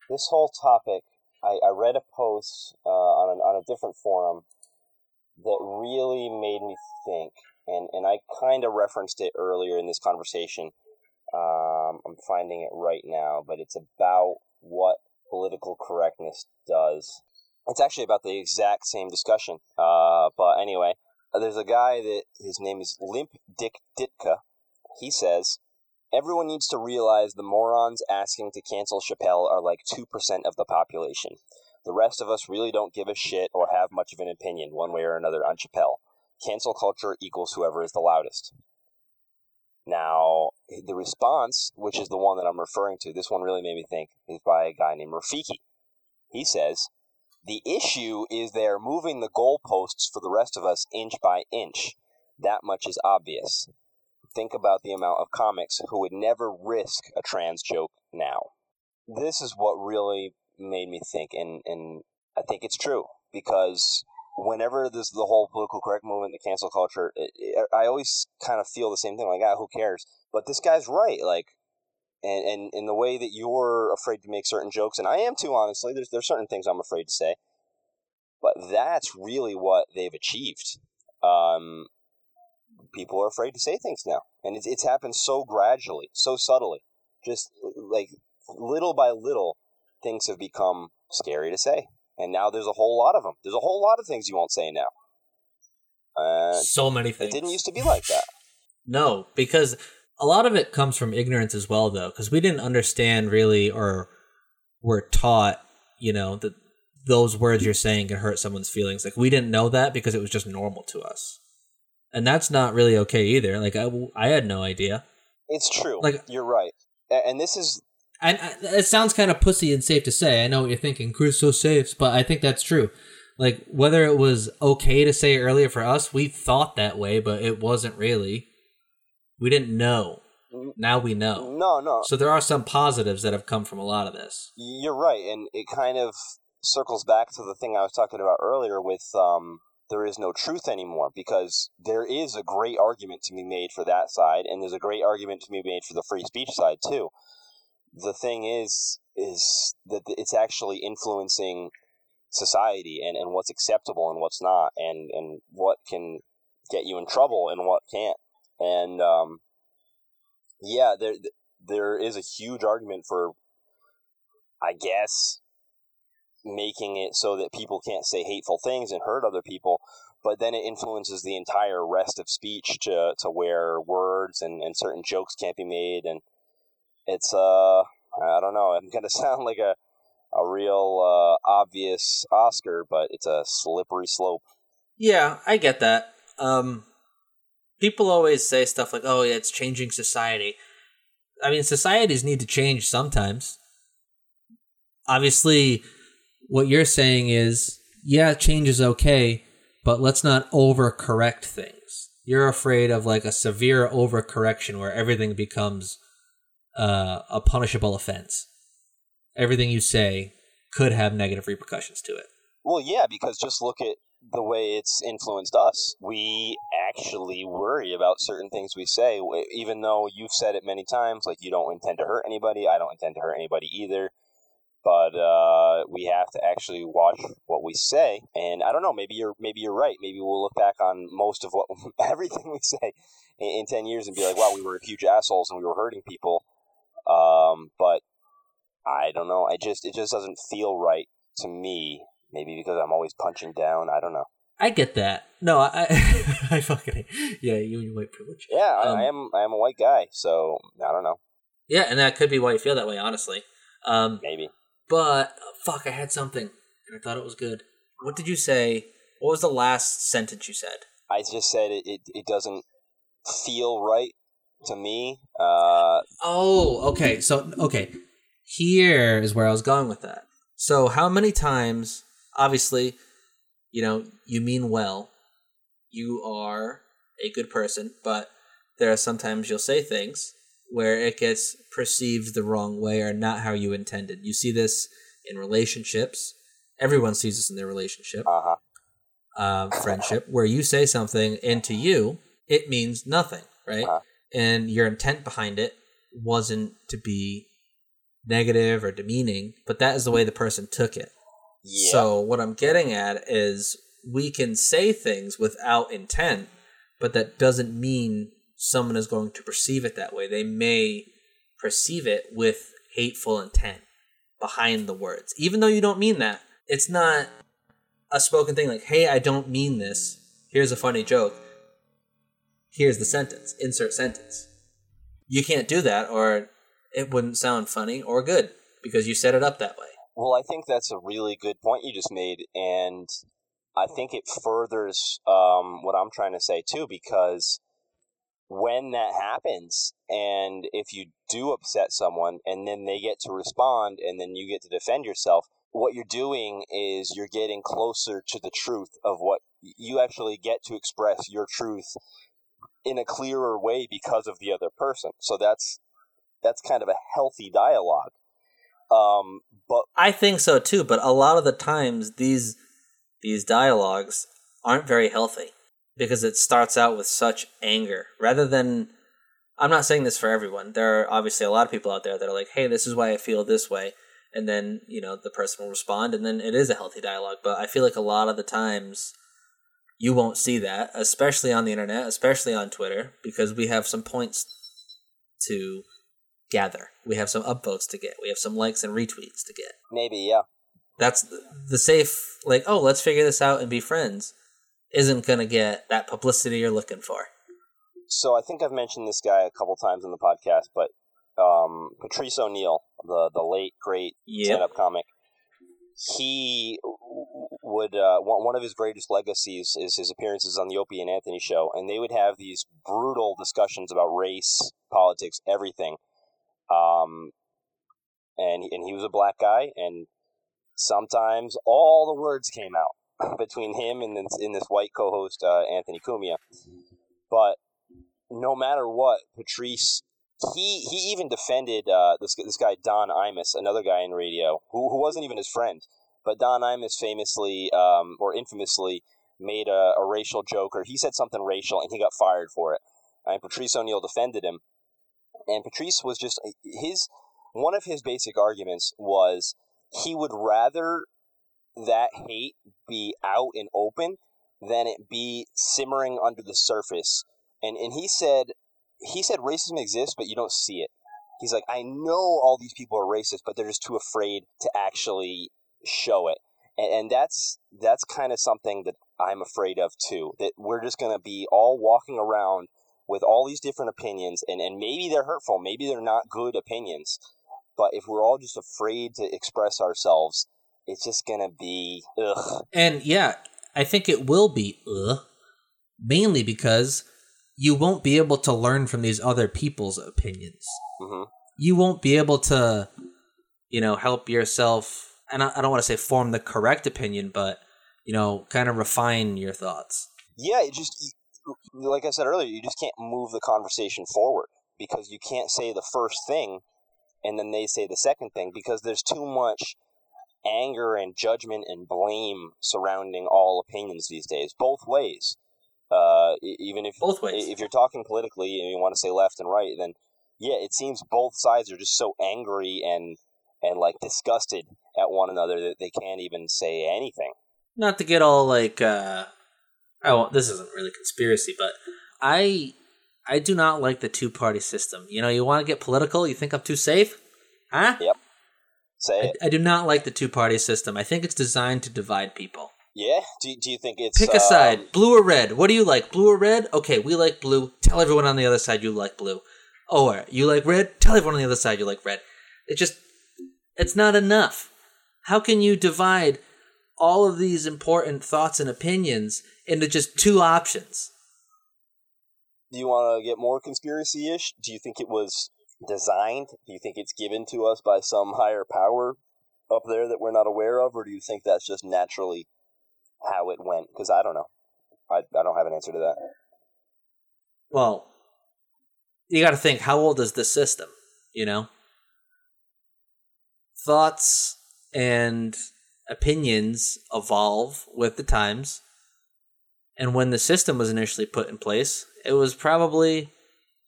This whole topic, I, I read a post uh, on an, on a different forum that really made me think, and and I kind of referenced it earlier in this conversation. Um, I'm finding it right now, but it's about what political correctness does. It's actually about the exact same discussion. Uh, but anyway, there's a guy that his name is Limp Dick Ditka. He says. Everyone needs to realize the morons asking to cancel Chappelle are like 2% of the population. The rest of us really don't give a shit or have much of an opinion, one way or another, on Chappelle. Cancel culture equals whoever is the loudest. Now, the response, which is the one that I'm referring to, this one really made me think, is by a guy named Rafiki. He says, The issue is they're moving the goalposts for the rest of us inch by inch. That much is obvious think about the amount of comics who would never risk a trans joke now. This is what really made me think, and, and I think it's true because whenever this the whole political correct movement, the cancel culture, it, it, I always kind of feel the same thing. Like, ah, who cares? But this guy's right. Like, and and in the way that you're afraid to make certain jokes, and I am too. Honestly, there's there's certain things I'm afraid to say, but that's really what they've achieved. Um, people are afraid to say things now, and it's it's happened so gradually, so subtly, just like little by little, things have become scary to say, and now there's a whole lot of them. There's a whole lot of things you won't say now. Uh, so many things. it didn't used to be like that. No, because a lot of it comes from ignorance as well, though, because we didn't understand really or were taught, you know, that those words you're saying can hurt someone's feelings. Like we didn't know that because it was just normal to us, and that's not really okay either. Like I, I had no idea. It's true. Like- you're right, and this is And uh, it sounds kind of pussy and safe to say. I know what you're thinking, Chris, so safe, but I think that's true. Like whether it was okay to say earlier for us, we thought that way, but it wasn't really. We didn't know. Now we know. no, no. So there are some positives that have come from a lot of this. You're right, and it kind of circles back to the thing I was talking about earlier with um, there is no truth anymore because there is a great argument to be made for that side, and there's a great argument to be made for the free speech side too. The thing is, is that it's actually influencing society and, and what's acceptable and what's not, and, and what can get you in trouble and what can't. And um, yeah, there there is a huge argument for, I guess, making it so that people can't say hateful things and hurt other people, but then it influences the entire rest of speech to, to where words and, and certain jokes can't be made. And it's, uh, I don't know, I'm to sound like a, a real uh, obvious Oscar, but it's a slippery slope. Yeah, I get that. Um, people always say stuff like, "Oh, yeah, it's changing society." I mean, societies need to change sometimes. Obviously, what you're saying is, yeah, change is okay, but let's not overcorrect things. You're afraid of like a severe overcorrection where everything becomes uh, a punishable offense. Everything you say could have negative repercussions to it. Well, yeah, because just look at the way it's influenced us. We actually worry about certain things we say, even though you've said it many times, like you don't intend to hurt anybody. I don't intend to hurt anybody either. but uh, we have to actually watch what we say. And I don't know, maybe you're maybe you're right. Maybe we'll look back on most of what everything we say in, in ten years and be like, wow, we were huge assholes and we were hurting people. Um, but I don't know. I just it just doesn't feel right to me. Maybe because I'm always punching down. I don't know. I get that. No, I, I fucking yeah. You and your white privilege. Yeah, Um, I, I am. I am a white guy, so I don't know. Yeah, and that could be why you feel that way. Honestly, um, Maybe. but fuck, I had something and I thought it was good. What did you say? What was the last sentence you said? I just said it. It, it doesn't feel right to me. Uh, Oh, okay. So, okay. Here is where I was going with that. So, how many times, obviously, you know, you mean well, you are a good person, but there are sometimes you'll say things where it gets perceived the wrong way or not how you intended. You see this in relationships. Everyone sees this in their relationship, uh huh. uh, friendship, where you say something and to you, it means nothing, right? Uh-huh. And your intent behind it wasn't to be negative or demeaning, but that is the way the person took it. Yeah. So what I'm getting at is we can say things without intent, but that doesn't mean someone is going to perceive it that way. They may perceive it with hateful intent behind the words. Even though you don't mean that. It's not a spoken thing like, "Hey, I don't mean this. Here's a funny joke." Here's the sentence. Insert sentence. You can't do that or it wouldn't sound funny or good because you set it up that way. Well, I think that's a really good point you just made, and I think it furthers um, what I'm trying to say too, because when that happens, and if you do upset someone, and then they get to respond, and then you get to defend yourself, what you're doing is you're getting closer to the truth of what you actually get to express your truth in a clearer way because of the other person. So that's that's kind of a healthy dialogue. Um, but I think so too, but a lot of the times these these dialogues aren't very healthy because it starts out with such anger rather than I'm not saying this for everyone. There are obviously a lot of people out there that are like, "Hey, this is why I feel this way." And then, you know, the person will respond and then it is a healthy dialogue, but I feel like a lot of the times you won't see that, especially on the internet, especially on Twitter, because we have some points to gather. We have some upvotes to get. We have some likes and retweets to get. maybe yeah. That's the, safe, like, oh, let's figure this out and be friends, isn't going to get that publicity you're looking for. So I think I've mentioned this guy a couple times in the podcast, but um, Patrice O'Neal, the the late great Yep. stand up comic, he would uh, one of his greatest legacies is his appearances on the Opie and Anthony show, and they would have these brutal discussions about race, politics, everything. Um, and and he was a black guy, and sometimes all the words came out between him and this, this white co-host uh, Anthony Cumia. But no matter what, Patrice he he even defended uh, this this guy Don Imus, another guy in radio who who wasn't even his friend, but Don Imus famously um, or infamously made a, a racial joke or he said something racial and he got fired for it. And Patrice O'Neal defended him, and Patrice was just his one of his basic arguments was he would rather that hate be out and open than it be simmering under the surface. And and he said he said racism exists, but you don't see it. He's like, I know all these people are racist, but they're just too afraid to actually show it. And, and that's that's kind of something that I'm afraid of too. That we're just gonna be all walking around with all these different opinions, and, and maybe they're hurtful, maybe they're not good opinions. But if we're all just afraid to express ourselves, it's just gonna be ugh. And yeah, I think it will be uh, mainly because you won't be able to learn from these other people's opinions. hmm You won't be able to, you know, help yourself. And I, I don't want to say form the correct opinion, but you know, kind of refine your thoughts. Yeah, it just like I said earlier, you just can't move the conversation forward because you can't say the first thing and then they say the second thing because there's too much anger and judgment and blame surrounding all opinions these days, both ways. Uh, even if Both ways. if you're talking politically and you want to say left and right, then yeah, it seems both sides are just so angry and and like disgusted at one another that they can't even say anything. Not to get all like, uh, oh, this isn't really conspiracy, but I, I do not like the two party system. You know, you want to get political? You think I'm too safe? Huh? Yep. Say I, it. I do not like the two party system. I think it's designed to divide people. Yeah. Do, do you think it's Pick a um, side, blue or red. What do you like, blue or red? Okay, we like blue. Tell everyone on the other side you like blue. Or you like red? Tell everyone on the other side you like red. It just, it's not enough. How can you divide all of these important thoughts and opinions into just two options? Do you want to get more conspiracy ish? Do you think it was designed? Do you think it's given to us by some higher power up there that we're not aware of, or do you think that's just naturally how it went? Because I don't know. I, I don't have an answer to that. Well, you got to think how old is this system? You know, thoughts and opinions evolve with the times. And when the system was initially put in place, it was probably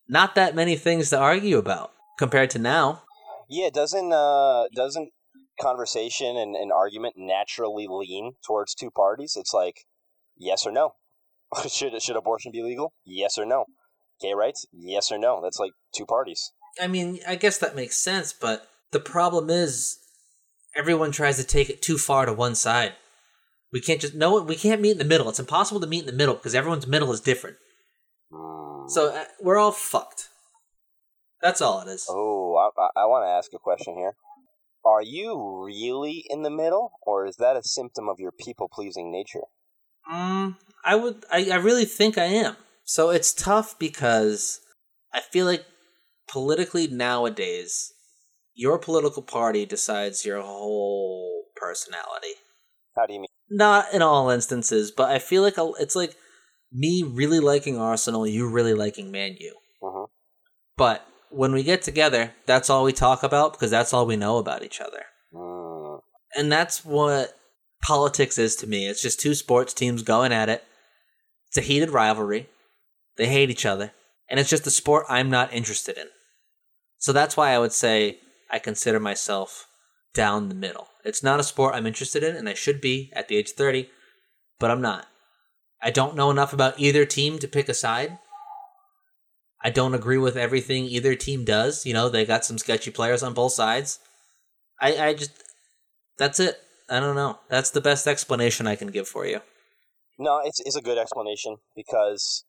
not that many things to argue about compared to now. Yeah, doesn't uh doesn't conversation and, and argument naturally lean towards two parties? It's like yes or no. should should abortion be legal? Yes or no. Gay rights? Yes or no. That's like two parties. I mean, I guess that makes sense, but the problem is everyone tries to take it too far to one side. We can't just no we can't meet in the middle. It's impossible to meet in the middle because everyone's middle is different. So uh, we're all fucked. That's all it is. Oh, I, I, I want to ask a question here. Are you really in the middle, or is that a symptom of your people pleasing nature? Mm, I would. I, I really think I am. So it's tough because I feel like politically nowadays, your political party decides your whole personality. How do you mean? Not in all instances, but I feel like it's like me really liking Arsenal, you really liking Man U. hmm But when we get together, that's all we talk about because that's all we know about each other. Mm, And that's what politics is to me. It's just two sports teams going at it. It's a heated rivalry. They hate each other. And it's just a sport I'm not interested in. So that's why I would say I consider myself down the middle. It's not a sport I'm interested in, and I should be at the age of 30, but I'm not. I don't know enough about either team to pick a side. I don't agree with everything either team does. You know, they got some sketchy players on both sides. I, I just, that's it. I don't know. That's the best explanation I can give for you. No, it's it's a good explanation because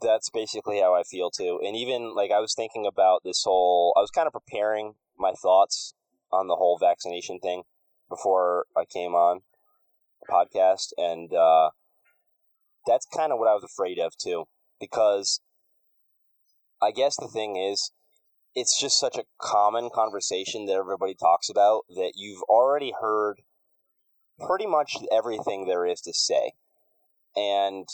that's basically how I feel too. And even like I was thinking about this whole, I was kind of preparing my thoughts on the whole vaccination thing before I came on the podcast, and uh, that's kind of what I was afraid of too, because I guess the thing is, it's just such a common conversation that everybody talks about that you've already heard pretty much everything there is to say. And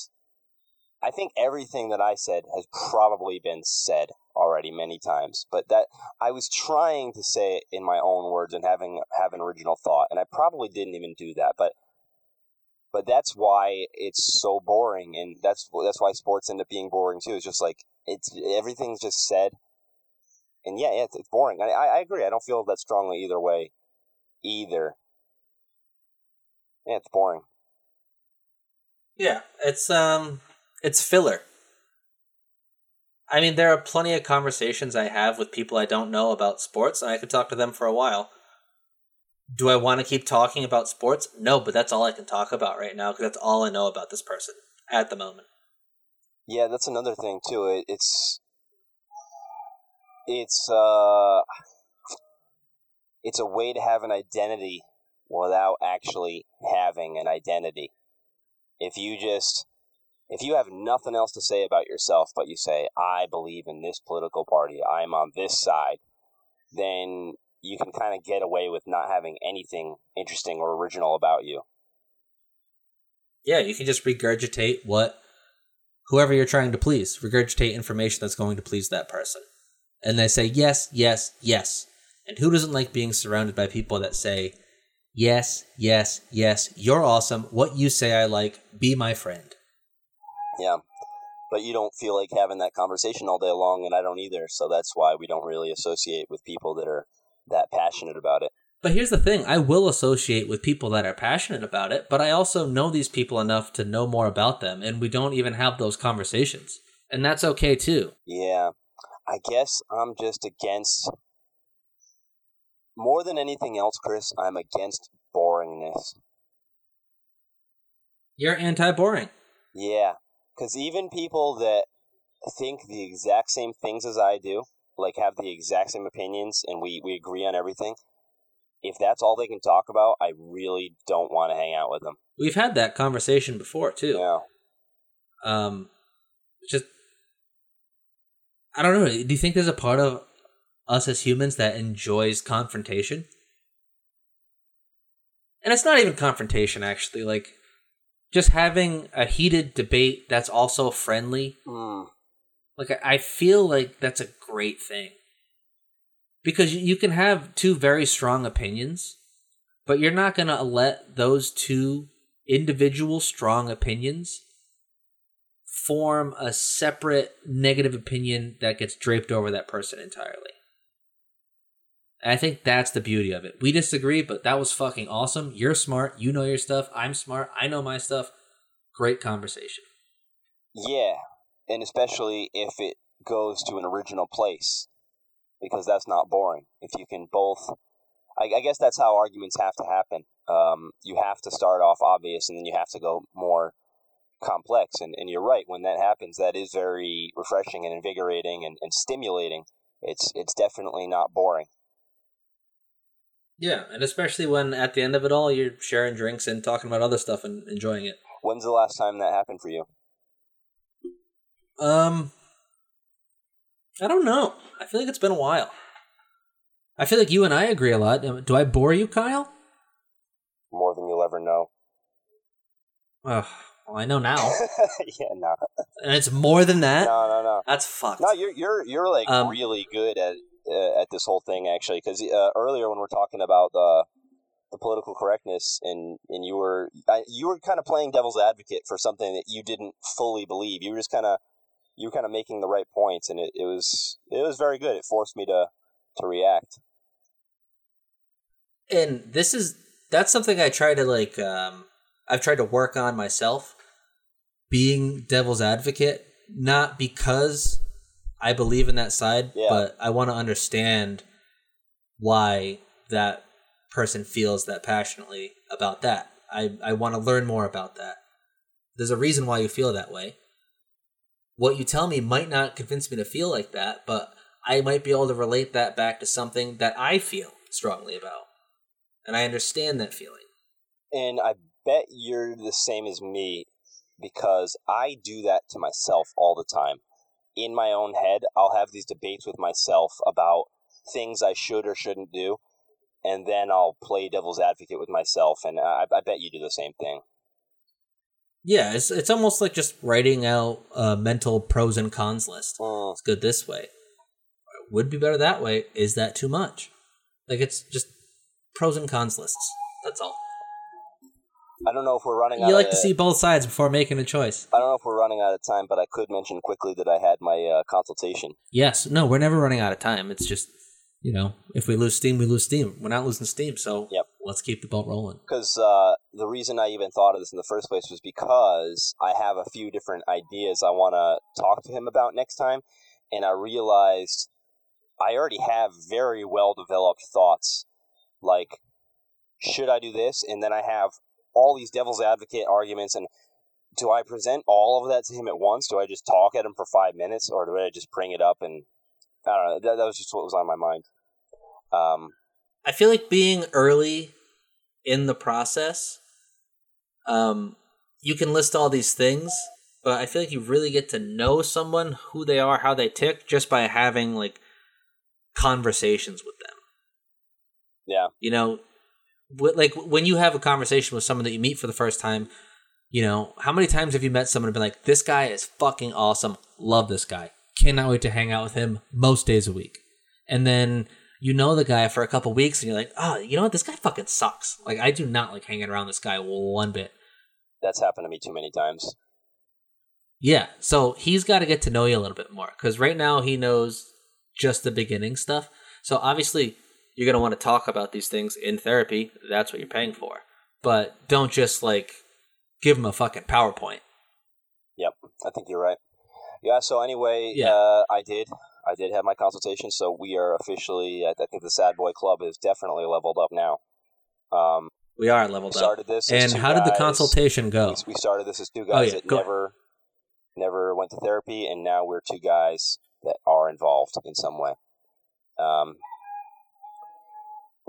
I think everything that I said has probably been said already many times. But that I was trying to say it in my own words and having have an original thought, and I probably didn't even do that. But but that's why it's so boring, and that's that's why sports end up being boring too. It's just like it's everything's just said, and yeah, yeah, it's, it's boring. I, I I agree. I don't feel that strongly either way, either. Yeah, it's boring. Yeah, it's um it's filler. I mean, there are plenty of conversations I have with people I don't know about sports, and I could talk to them for a while. Do I want to keep talking about sports? No, but that's all I can talk about right now because that's all I know about this person at the moment. Yeah, that's another thing too. It, it's it's uh it's a way to have an identity without actually having an identity. If you just if you have nothing else to say about yourself but you say I believe in this political party, I'm on this side, then you can kind of get away with not having anything interesting or original about you. Yeah, you can just regurgitate what whoever you're trying to please, regurgitate information that's going to please that person. And they say yes, yes, yes. And who doesn't like being surrounded by people that say yes, yes, yes, you're awesome. What you say I like, be my friend. Yeah. But you don't feel like having that conversation all day long, and I don't either. So that's why we don't really associate with people that are that passionate about it. But here's the thing I will associate with people that are passionate about it, but I also know these people enough to know more about them, and we don't even have those conversations. And that's okay too. Yeah. I guess I'm just against. More than anything else, Chris, I'm against boringness. You're anti boring. Yeah. Because even people that think the exact same things as I do, like have the exact same opinions, and we, we agree on everything, if that's all they can talk about, I really don't want to hang out with them. We've had that conversation before too. Yeah. Um, just I don't know. Do you think there's a part of us as humans that enjoys confrontation? And it's not even confrontation, actually. Like just having a heated debate that's also friendly. Mm. Like I I feel like that's a great thing because you can have two very strong opinions, but you're not gonna let those two individual strong opinions form a separate negative opinion that gets draped over that person entirely. And I think that's the beauty of it. We disagree, but that was fucking awesome. You're smart. You know your stuff. I'm smart. I know my stuff. Great conversation. Yeah. And especially if it goes to an original place, because that's not boring. If you can both. I, I guess that's how arguments have to happen. Um, you have to start off obvious and then you have to go more complex. And, and you're right, when that happens, that is very refreshing and invigorating and, and stimulating. It's, it's definitely not boring. Yeah, and especially when at the end of it all, you're sharing drinks and talking about other stuff and enjoying it. When's the last time that happened for you? Um, I don't know. I feel like it's been a while. I feel like you and I agree a lot. Um, Do I bore you, Kyle? More than you'll ever know. Ugh, well, I know now, yeah, no, and it's more than that. no, no, no. That's fucked. No, you're you're you're like Um, really good at at this whole thing actually. Because uh, earlier when we're talking about the the political correctness and and you were I, you were kind of playing devil's advocate for something that you didn't fully believe. You were just kind of you were kind of making the right points, and it, it was it was very good. It forced me to to react. and this is that's something I try to like. Um, I've tried to work on myself, being devil's advocate, not because I believe in that side, Yeah. but I want to understand why that person feels that passionately about that. I, I want to learn more about that. There's a reason why you feel that way. What you tell me might not convince me to feel like that, but I might be able to relate that back to something that I feel strongly about. And I understand that feeling. And I bet you're the same as me because I do that to myself all the time. In my own head, I'll have these debates with myself about things I should or shouldn't do, and then I'll play devil's advocate with myself, and I, I bet you do the same thing. Yeah, it's it's almost like just writing out a mental pros and cons list. Mm, It's good this way. It would be better that way. Is that too much? Like it's just pros and cons lists. That's all. I don't know if we're running out. You like of, to see both sides before making a choice. I don't know if we're running out of time, but I could mention quickly that I had my uh, consultation. Yes. No, we're never running out of time. It's just you know, if we lose steam, we lose steam. We're not losing steam, so Yep. let's keep the boat rolling. Because uh, the reason I even thought of this in the first place was because I have a few different ideas I want to talk to him about next time, and I realized I already have very well developed thoughts. Like, should I do this? And then I have all these devil's advocate arguments, and do I present all of that to him at once? Do I just talk at him for five minutes, or do I just bring it up and I don't know. That, that was just what was on my mind. Um, I feel like being early in the process, um, you can list all these things, but I feel like you really get to know someone, who they are, how they tick, just by having like conversations with them. yeah, You know, like when you have a conversation with someone that you meet for the first time, you know, how many times have you met someone and been like, this guy is fucking awesome, love this guy, cannot wait to hang out with him most days a week. And then you know the guy for a couple weeks and you're like, oh, you know what, this guy fucking sucks. Like, I do not like hanging around this guy one bit. that's happened to me too many times. Yeah, so he's got to get to know you a little bit more because right now he knows just the beginning stuff. So obviously, you're going to want to talk about these things in therapy. That's what you're paying for. But don't just like give them a fucking PowerPoint. Yep, I think you're right. Yeah. So anyway, Yeah. uh, I did. I did have my consultation, so we are officially. I think the Sad Boy Club is definitely leveled up now. Um, We are we leveled up. started this, And how did the consultation go? We, we started this as two guys yeah, that go- never, never went to therapy, and now we're two guys that are involved in some way. Um,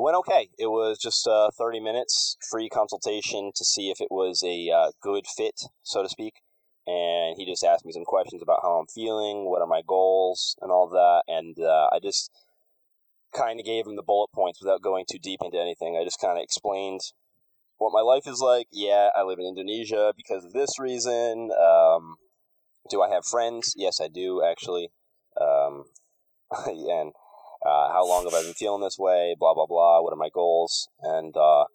went okay. It was just uh, thirty minutes free consultation to see if it was a uh, good fit, so to speak. And he just asked me some questions about how I'm feeling, what are my goals, and all that. And uh, I just kind of gave him the bullet points without going too deep into anything. I just kind of explained what my life is like. Yeah, I live in Indonesia because of this reason. Um, do I have friends? Yes, I do actually. Um, and uh, how long have I been feeling this way? Blah blah blah. What are my goals? And uh,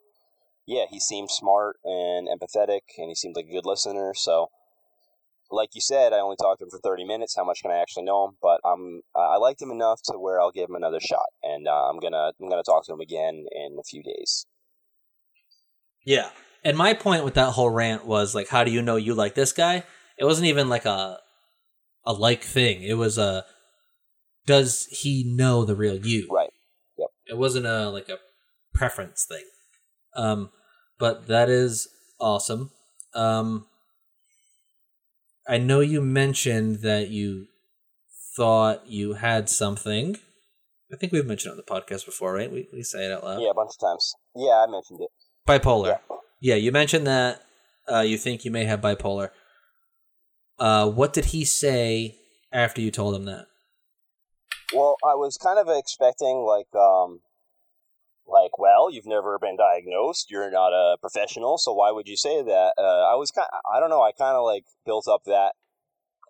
yeah, he seemed smart and empathetic, and he seemed like a good listener. So, like you said, I only talked to him for thirty minutes. How much can I actually know him? But I'm I liked him enough to where I'll give him another shot, and uh, I'm gonna I'm gonna talk to him again in a few days. Yeah. And my point with that whole rant was like, how do you know you like this guy? It wasn't even like a a like thing. It was a does he know the real you? Right. Yep. It wasn't a like a preference thing. Um, but that is awesome. Um, I know you mentioned that you thought you had something. I think we've mentioned it on the podcast before, right? We we say it out loud. Yeah, a bunch of times. Yeah, I mentioned it. Bipolar. Yeah. Yeah, you mentioned that uh, you think you may have bipolar. Uh, what did he say after you told him that? Well, I was kind of expecting like um like well, you've never been diagnosed, you're not a professional, so why would you say that? Uh, I was kind I don't know, I kind of like built up that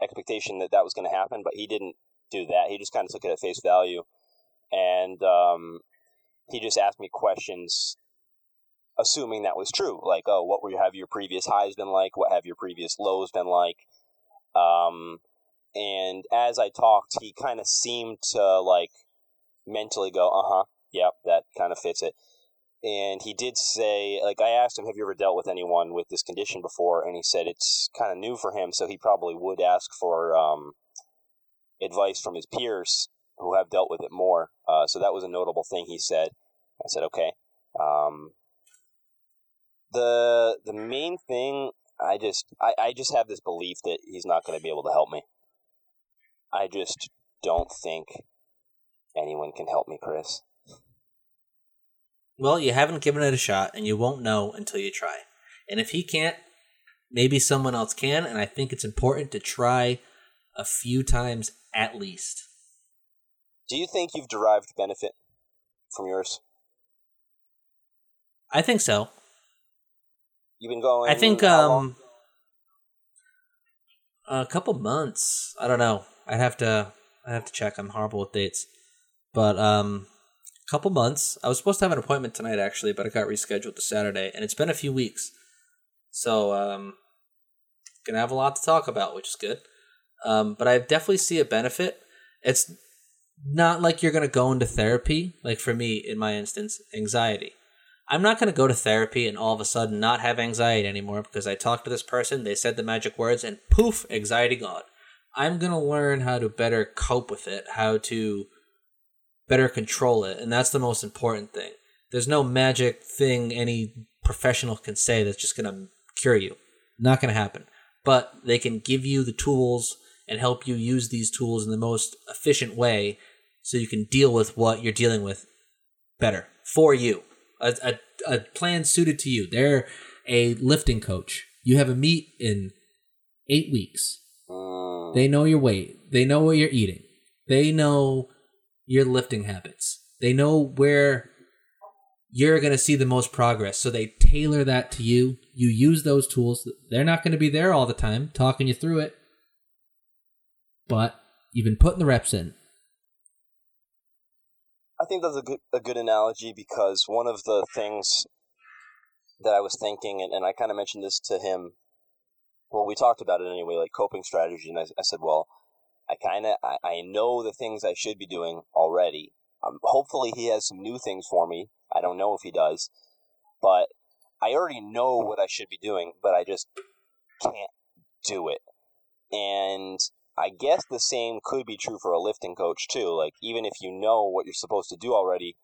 expectation that that was going to happen, but he didn't do that. He just kind of took it at face value and um he just asked me questions assuming that was true. Like, oh, what were you have your previous highs been like? What have your previous lows been like? Um and as I talked, he kind of seemed to like mentally go, "Uh huh, yep, that kind of fits it." And he did say, like, I asked him, "Have you ever dealt with anyone with this condition before?" And he said it's kind of new for him, so he probably would ask for um, advice from his peers who have dealt with it more. Uh, so that was a notable thing he said. I said, "Okay." Um, the the main thing, I just I, I just have this belief that he's not going to be able to help me. I just don't think anyone can help me, Chris. Well, you haven't given it a shot, and you won't know until you try. And if he can't, maybe someone else can. And I think it's important to try a few times at least. Do you think you've derived benefit from yours? I think so. You've been going. I think um a couple months. I don't know. I'd have to I'd have to check. I'm horrible with dates. But um a couple months. I was supposed to have an appointment tonight actually, but it got rescheduled to Saturday and it's been a few weeks. So um gonna have a lot to talk about, which is good. Um but I definitely see a benefit. It's not like you're gonna go into therapy, like for me in my instance, anxiety. I'm not going to go to therapy and all of a sudden not have anxiety anymore because I talked to this person, they said the magic words, and poof, anxiety gone. I'm going to learn how to better cope with it, how to better control it, and that's the most important thing. There's no magic thing any professional can say that's just going to cure you. Not going to happen. But they can give you the tools and help you use these tools in the most efficient way so you can deal with what you're dealing with better for you a, a, a plan suited to you. They're a lifting coach. You have a meet in eight weeks. Mm, They know your weight. They know what you're eating. They know your lifting habits. They know where you're going to see the most progress. So they tailor that to you. You use those tools. They're not going to be there all the time talking you through it. But you've been putting the reps in. I think that's a good a good analogy because one of the things that I was thinking, and, and I kind of mentioned this to him. Well, we talked about it anyway, like coping strategy, and I, I said, well, I kind of I, I know the things I should be doing already. Um, hopefully, he has some new things for me. I don't know if he does, but I already know what I should be doing, but I just can't do it. And I guess the same could be true for a lifting coach too. Like even if you know what you're supposed to do already,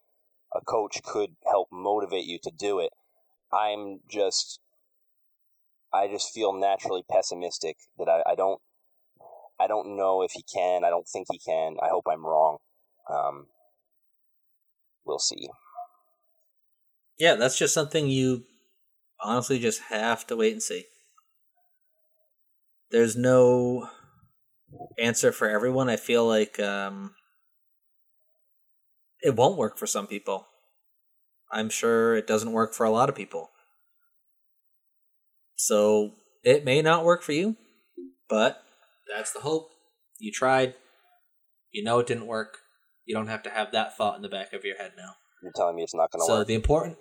a coach could help motivate you to do it. I'm just I just feel naturally pessimistic that I, I don't I don't know if he can. I don't think he can. I hope I'm wrong. Um, we'll see. Yeah, that's just something you honestly just have to wait and see. There's no answer for everyone. I feel like um, it won't work for some people. I'm sure it doesn't work for a lot of people. So it may not work for you, but That's the hope. You tried. You know it didn't work. You don't have to have that thought in the back of your head now. You're telling me it's not going to So work. So the important,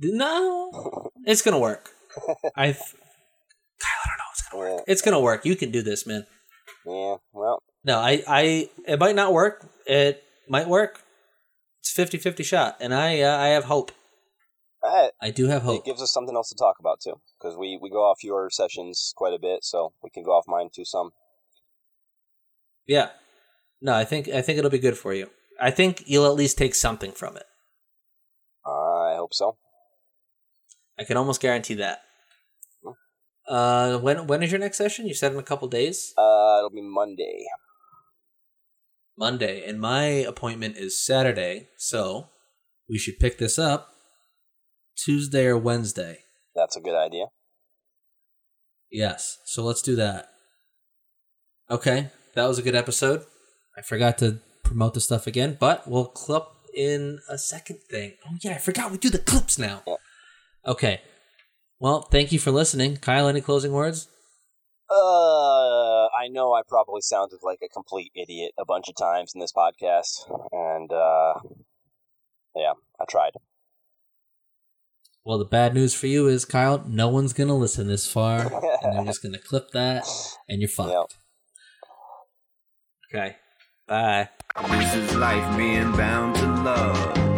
no, it's gonna work. I, Kyle, I don't know. It's gonna work. Yeah, It's gonna work. You can do this, man. yeah. Well, No, I, I, it might not work. It might work. It's 50-50 shot, and I, uh, I have hope. I, I do have hope. it gives us something else to talk about too, because we we go off your sessions quite a bit, so we can go off mine too some. Yeah. No, I think, I think it'll be good for you. I think you'll at least take something from it. I hope so. I can almost guarantee that. Uh, when when is your next session? You said in a couple days. Uh, it'll be Monday. Monday, and my appointment is Saturday, so we should pick this up Tuesday or Wednesday. That's a good idea. Yes, so let's do that. Okay, that was a good episode. I forgot to promote the stuff again, but we'll clip in a second thing. Oh yeah, I forgot we do the clips now. Yeah. Okay. Well, thank you for listening. Kyle, any closing words? Uh, I know I probably sounded like a complete idiot a bunch of times in this podcast, and uh, yeah, I tried. Well, the bad news for you is, Kyle, no one's gonna listen this far, and they're just gonna clip that, and you're fucked. Yep. Okay. Bye. This is life being bound to love.